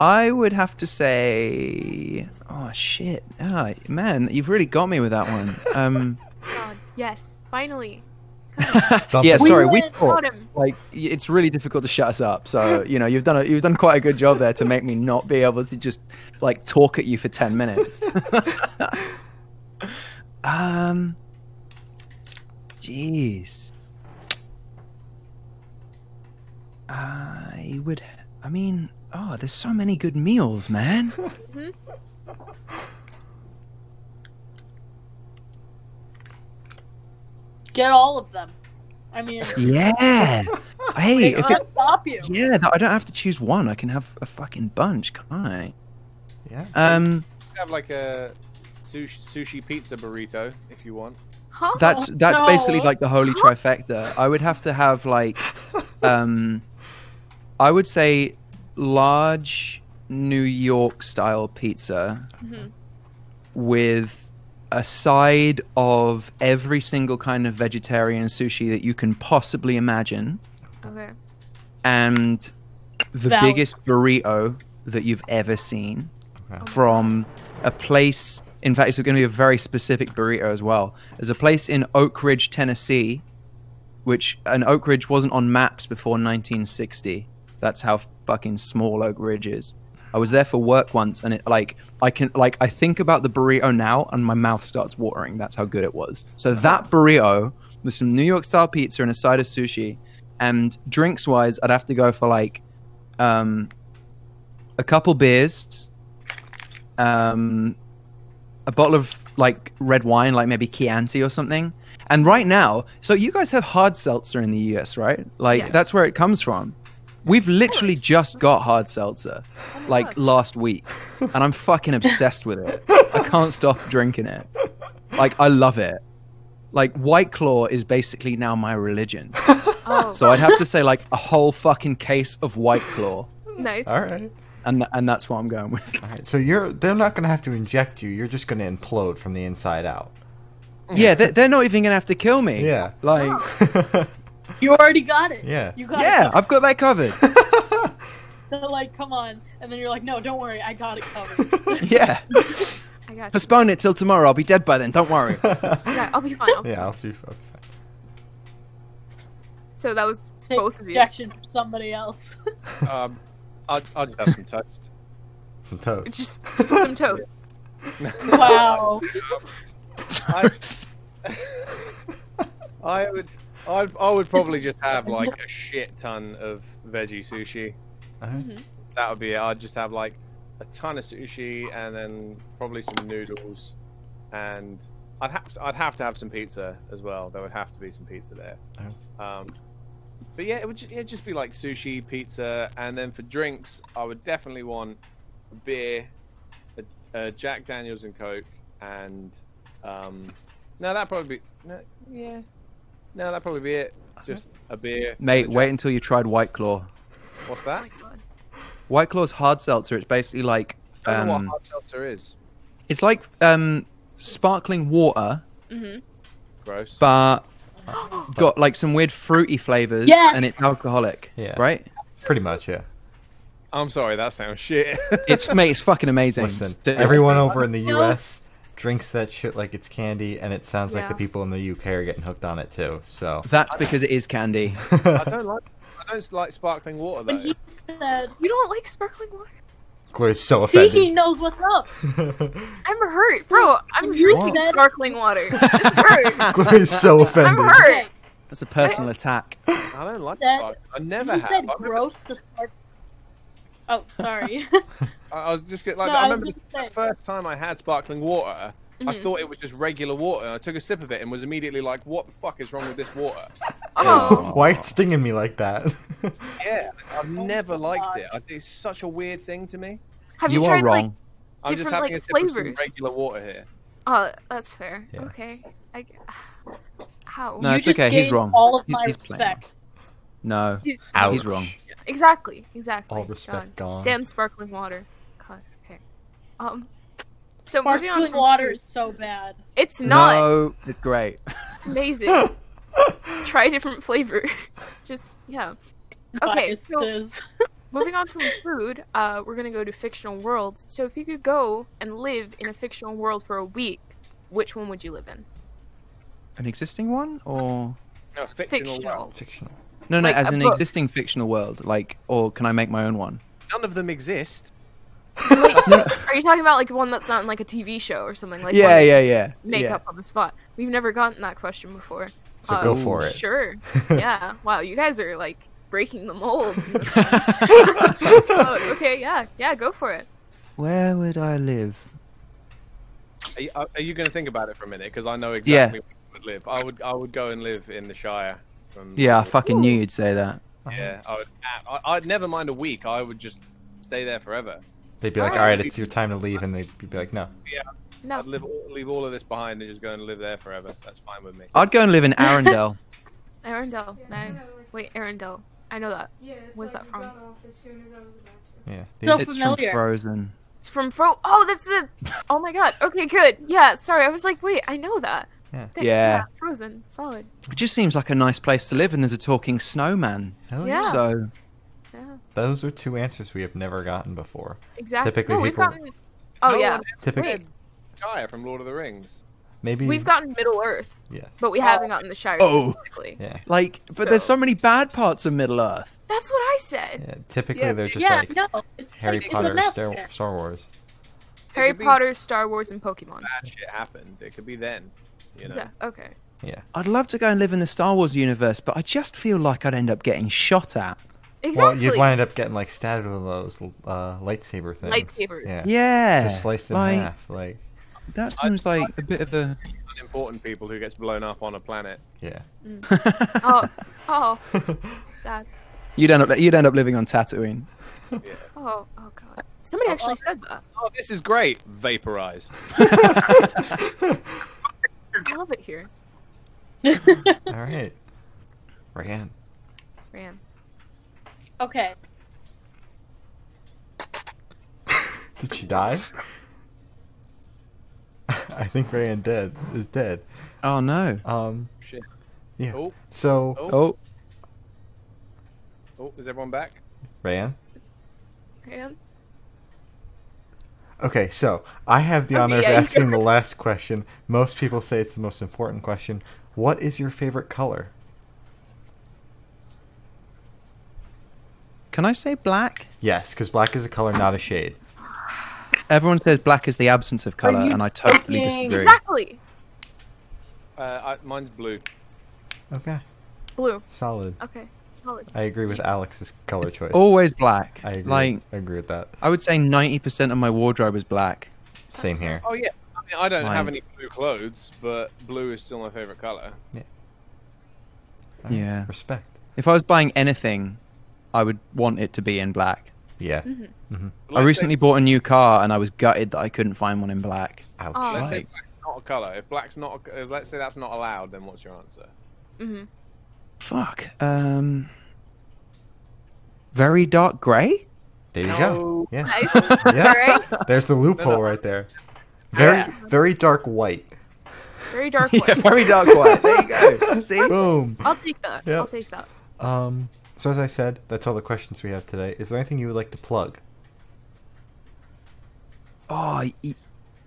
S2: I would have to say. Oh shit! Ah, man, you've really got me with that one. Um,
S3: God, yes. Finally.
S1: Stump
S2: yeah,
S1: it.
S5: We
S2: sorry, we
S5: went-
S2: talk. Like, it's really difficult to shut us up. So, you know, you've done a, you've done quite a good job there to make me not be able to just like talk at you for ten minutes. um, jeez. I would. I mean, oh, there's so many good meals, man.
S5: Get all of them. I mean,
S2: Yeah. Hey,
S5: they
S2: if it,
S5: can't stop you.
S2: yeah, I don't have to choose one. I can have a fucking bunch, can't I?
S1: Yeah.
S2: Um,
S4: Have like a sushi, sushi pizza burrito if you want.
S3: Huh?
S2: that's that's
S5: no.
S2: basically like the holy trifecta. I would have to have like, um, I would say large New York style pizza
S3: Mhm.
S2: with a side of every single kind of vegetarian sushi that you can possibly imagine,
S3: Okay.
S2: and the
S5: Valid.
S2: biggest burrito that you've ever seen
S1: Okay.
S2: from a place. In fact, it's going to be a very specific burrito as well. There's a place in Oak Ridge, Tennessee, which and Oak Ridge wasn't on maps before 1960. That's how fucking small Oak Ridge is. I was there for work once, and it like I can like I think about the burrito now, and my mouth starts watering. That's how good it was. So that burrito with some New York style pizza and a side of sushi, and drinks wise, I'd have to go for like um, a couple beers, um, a bottle of like red wine, like maybe Chianti or something. And right now, so you guys have hard seltzer in the US, right? Like
S3: Yes.
S2: that's where it comes from. We've literally just got hard seltzer like last week, and I'm fucking obsessed with it. I can't stop drinking it. Like I love it. Like White Claw is basically now my religion.
S3: Oh,
S2: So I'd have to say like a whole fucking case of White Claw,
S3: nice.
S1: All right.
S2: and th- and that's what I'm going with.
S1: All right. So you're they're not gonna have to inject you. You're just gonna implode from the inside out.
S2: Yeah, they're, they're not even gonna have to kill me.
S1: Yeah.
S2: Like,
S5: You already got it.
S1: Yeah.
S5: You got
S2: yeah,
S5: it.
S2: I've got that covered.
S5: They're like, come on, and then you're like, no, don't worry, I got it covered.
S2: Yeah,
S3: I got you.
S2: postpone it till tomorrow. I'll be dead by then. Don't worry.
S3: Yeah, I'll be fine. I'll be
S1: yeah. I'll be, I'll be fine.
S3: So that was
S5: Take
S3: both of you.
S5: injection for somebody else.
S4: Um, I'd, I'd have some toast.
S1: Some toast.
S3: Just some toast.
S5: wow.
S4: I, I would, I, I would probably just have like a shit ton of veggie sushi.
S1: All right.
S3: Mhm.
S4: That would be it. I'd just have like a ton of sushi and then probably some noodles, and I'd have to, I'd have to have some pizza as well. There would have to be some pizza there. Um, but yeah, it would ju- it'd just be like sushi, pizza, and then for drinks, I would definitely want a beer, a, a Jack Daniels and Coke, and um, no, that'd probably be no, yeah, no, that'd probably be it. Just a beer,
S2: Mate,
S4: a
S2: wait until you tried White Claw.
S4: What's that?
S2: White Claw's hard seltzer. It's basically like
S4: I don't know
S2: um,
S4: what hard seltzer is.
S2: it's like um, sparkling water,
S3: hmm
S4: Gross.
S2: but got like some weird fruity flavors,
S5: Yes!
S2: and it's alcoholic.
S1: Yeah.
S2: Right.
S1: Pretty much. Yeah.
S4: I'm sorry, that sounds shit.
S2: It's mate, it's fucking amazing.
S1: Listen,
S2: St-
S1: everyone over in the U.S. drinks that shit like it's candy, and it sounds like
S3: Yeah.
S1: the people in the U.K. are getting hooked on it too. So.
S2: That's because it is candy.
S4: I don't like. I don't like sparkling water
S5: When
S4: though.
S5: he said,
S3: You don't like sparkling water?
S1: Gloria's so
S5: see, he
S1: offended.
S5: knows what's up.
S3: I'm hurt, bro. I'm
S5: When you
S3: drinking
S5: said-
S3: sparkling water. I'm hurt.
S1: Gloria's so
S3: I'm
S1: offended.
S3: hurt.
S2: That's a personal attack.
S4: I don't like
S5: Said-
S4: sparkling. I never
S5: he
S4: have.
S5: said
S4: I, remember,
S5: gross to start. Oh, sorry.
S4: I I was just get, like
S5: No,
S4: I
S5: I
S4: remember the first time I had sparkling water. I
S3: Mhm.
S4: thought it was just regular water. I took a sip of it and was immediately like, "What the fuck is wrong with this water?"
S3: Oh,
S1: Why are you stinging me like that?
S4: Yeah, I've never liked it. It's such a weird thing to me.
S3: have you,
S2: you are
S3: tried like?
S4: I'm just
S3: Different,
S4: having
S3: like,
S4: a sip of some
S3: flavors.
S4: regular water here.
S3: Oh, that's fair.
S1: Yeah.
S3: Okay. I. How?
S2: No,
S5: you
S2: it's
S5: just
S2: okay, he's wrong.
S5: All of
S2: He's-
S5: my
S2: he's playing.
S5: respect.
S2: No.
S3: He's-
S2: He's wrong.
S3: Exactly. Exactly.
S1: All respect
S3: God.
S1: gone.
S3: Stand sparkling water. God. Okay. Um. So moving on
S5: Sparkling
S3: from
S5: water
S3: food-
S5: is so bad.
S3: It's not
S2: No, it's great.
S3: amazing. Try a different flavor. Just yeah. Okay.
S5: Biased
S3: So moving on from food, uh, we're gonna go to fictional worlds. So if you could go and live in a fictional world for a week, which one would you live in?
S2: An existing one or
S4: No, fictional.
S3: Fictional.
S4: world.
S1: Fictional.
S2: no, no,
S3: Like
S2: as an
S3: book.
S2: existing fictional world, like, or can I make my own one?
S4: None of them exist.
S3: Are you talking about like one that's not in like a TV show or something like?
S2: yeah,
S3: that
S2: yeah, yeah,
S3: Make
S2: yeah.
S3: up on the spot. We've never gotten that question before.
S1: So
S3: Uh,
S1: go for it.
S3: Sure. yeah. Wow. You guys are like breaking the mold. in this one. Oh, okay. Yeah. Yeah. Go for it.
S2: Where would I live?
S4: Are you, are you going to think about it for a minute? Because I know exactly where I would live. I would. I would go and live in the Shire. From
S2: Yeah, I fucking knew you'd say that.
S4: Yeah, I would. I, I'd never mind a week. I would just stay there forever.
S1: They'd be like,
S3: Alright.
S1: It's your time to leave," and they'd be like, "No." Yeah.
S3: No.
S4: I'd live, all- leave all of this behind and just go and live there forever. That's fine with me.
S2: I'd go and live in Arendelle.
S3: Arendelle. Nice. Wait, Arendelle. I know that.
S6: Yeah, it's
S3: Where's
S6: like
S3: that from?
S6: got off as soon as I was about to.
S1: Yeah.
S5: So
S1: The-
S2: it's
S5: familiar.
S2: from Frozen.
S3: It's from Fro. Oh, that's it. Oh my god. Okay, good. Yeah. Sorry. I was like, wait. I know that.
S1: Yeah.
S3: Th-
S2: Yeah.
S3: Frozen. Solid.
S2: It just seems like a nice place to live, and there's a talking snowman.
S1: Hell
S3: Yeah.
S2: So
S3: Yeah.
S1: Those are two answers we have never gotten before.
S3: Exactly.
S1: Typically
S3: oh, we've
S1: people-
S3: gotten. Oh
S4: No
S3: yeah.
S4: one
S1: Typically,
S3: Wait.
S4: Gaia from Lord of the Rings.
S1: maybe
S3: We've gotten Middle Earth,
S1: yes.
S3: but we haven't oh. gotten the Shire
S2: Oh.
S3: specifically.
S1: Yeah,
S2: Like, but there's
S3: So-
S2: so many bad parts of Middle Earth.
S3: That's what I said.
S1: yeah. Typically,
S2: Yeah,
S1: they're just
S5: yeah,
S1: like
S5: no.
S1: Harry
S5: like,
S1: Potter, Star. Star Wars.
S3: Harry
S4: be-
S3: Potter, Star Wars, and Pokemon.
S4: Bad shit happened. It could be then. You know.
S3: So, okay.
S1: Yeah.
S2: I'd love to go and live in the Star Wars universe, but I just feel like I'd end up getting shot at.
S3: Exactly.
S1: Well, you'd wind up getting like stabbed with those uh, lightsaber things.
S3: Lightsabers.
S1: Yeah.
S2: Yeah,
S1: Just sliced in
S2: like,
S1: half. Like,
S2: That seems like a bit of a.
S4: Unimportant people who gets blown up on a planet.
S1: yeah.
S3: Oh, oh, sad.
S2: you'd end up you'd end up living on Tatooine.
S4: Yeah.
S3: Oh, oh god. Somebody actually said that.
S4: Oh, this is great. Vaporized.
S3: I love it here.
S1: All right. Ryan.
S3: Ram.
S5: Okay.
S1: Did she die? I think Rayan dead is dead.
S2: Oh no!
S1: Um.
S4: Shit.
S1: Yeah.
S4: Oh,
S1: So
S4: oh,
S2: Oh,
S4: oh, is everyone back?
S1: Rayan.
S3: Ram.
S1: Okay, so I have the honor of
S3: yeah, you
S1: asking the last question. Most people say it's the most important question. What is your favorite color?
S2: Can I say black?
S1: Yes, because black is a color, not a shade.
S2: Everyone says black is the absence of color, and I totally
S5: fucking-
S2: disagree.
S3: Exactly.
S4: Uh, I, mine's blue.
S1: Okay,
S3: Blue.
S1: solid.
S3: Okay. Solid.
S1: I agree with Alex's color choice.
S2: Always black.
S1: I agree.
S2: Like
S1: I agree with that.
S2: I would say ninety percent of my wardrobe is black.
S1: Same here.
S4: Oh yeah. I mean, I don't have any blue clothes, but blue is still my favorite color.
S1: Alright,
S2: Yeah.
S1: Respect.
S2: If I was buying anything, I would want it to be in black.
S1: Yeah.
S3: Mm-hmm.
S2: I recently bought a new car, and I was gutted that I couldn't find one in black.
S1: Ouch.
S3: Oh.
S4: Let's say black's not a color. If black's not, a, if, let's say that's not allowed, then what's your answer?
S3: Mm-hmm.
S2: Fuck. Um. Very dark grey.
S1: There you
S4: No.
S1: go. Yeah.
S3: Nice.
S1: Yeah. There's the loophole right there. Very, very dark white.
S3: Very dark
S2: yeah,
S3: white.
S2: very dark white. There you go. See.
S1: Boom.
S3: I'll take that.
S1: Yep.
S3: I'll take that.
S1: Um. So as I said, that's all the questions we have today. Is there anything you would like to plug?
S2: Oh, y-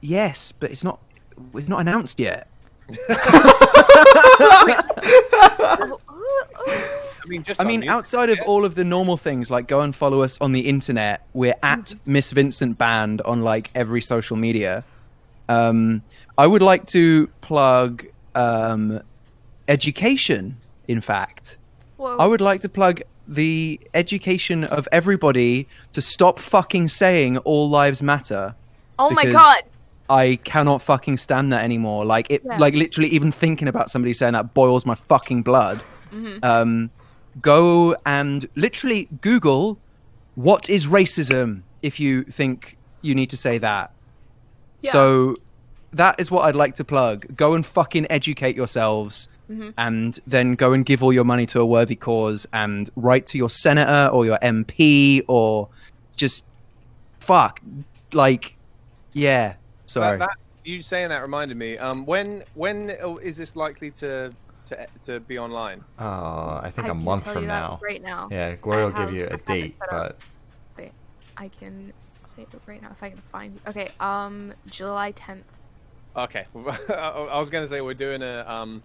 S2: yes, but it's not. It's not announced yet.
S4: I mean, just
S2: I mean, outside of
S4: internet.
S2: all of the normal things, like go and follow us on the internet. We're at Miss Vincent Band on like every social media. Um, I would like to plug um, education. In fact,
S3: Whoa.
S2: I would like to plug the education of everybody to stop fucking saying all lives matter.
S3: oh my god.
S2: I cannot fucking stand that anymore. Like it,
S3: Yeah.
S2: like literally, even thinking about somebody saying that boils my fucking blood.
S3: Mhm.
S2: Um, go and literally Google what is racism if you think you need to say that.
S3: Yeah.
S2: So that is what I'd like to plug. Go and fucking educate yourselves.
S3: Mhm.
S2: And then go and give all your money to a worthy cause and write to your senator or your MP or just fuck. Like, yeah. Sorry.
S4: That, that, you saying that reminded me. Um, when when oh, this likely to to to be online?
S1: Uh, I think
S3: I
S1: a month from now.
S3: Right now.
S1: Yeah, Gloria
S3: I
S1: will give you
S3: I
S1: a
S3: have it
S1: date, but.
S3: Wait, I can say it right now if I can find. you. Okay, um, July tenth.
S4: Okay, I I was gonna say we're doing a um,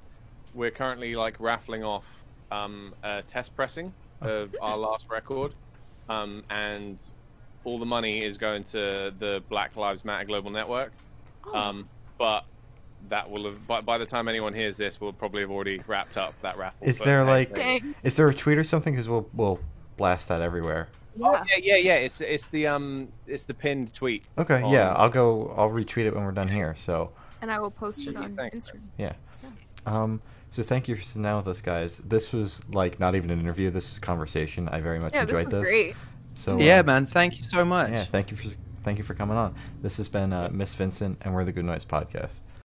S4: we're currently like raffling off um a test pressing of our last record, um, and all the money is going to the Black Lives Matter Global Network.
S3: Oh.
S4: Um, but that will have by, by the time anyone hears this, we'll probably have already wrapped up that raffle.
S1: Is
S4: but
S1: there,
S4: hey,
S1: like-
S3: Dang.
S1: is there a tweet or something? Because we'll we'll blast that everywhere.
S4: Oh,
S3: Yeah.
S4: yeah, yeah, yeah. It's it's the um it's the pinned tweet.
S1: Okay, yeah,
S4: Um,
S1: I'll go. I'll retweet it when we're done here. So,
S3: And I will post it on
S4: thanks.
S3: Instagram.
S1: yeah. Um. So thank you for sitting down with us, guys. This was like not even an interview. This is a conversation. I very much
S3: Yeah, this
S1: enjoyed
S3: was
S1: this.
S3: great.
S1: So
S2: yeah,
S1: uh,
S2: man. Thank you so much.
S1: Yeah, thank you for thank you for coming on. This has been uh, Miss Vincent, and we're the Good Noise Podcast.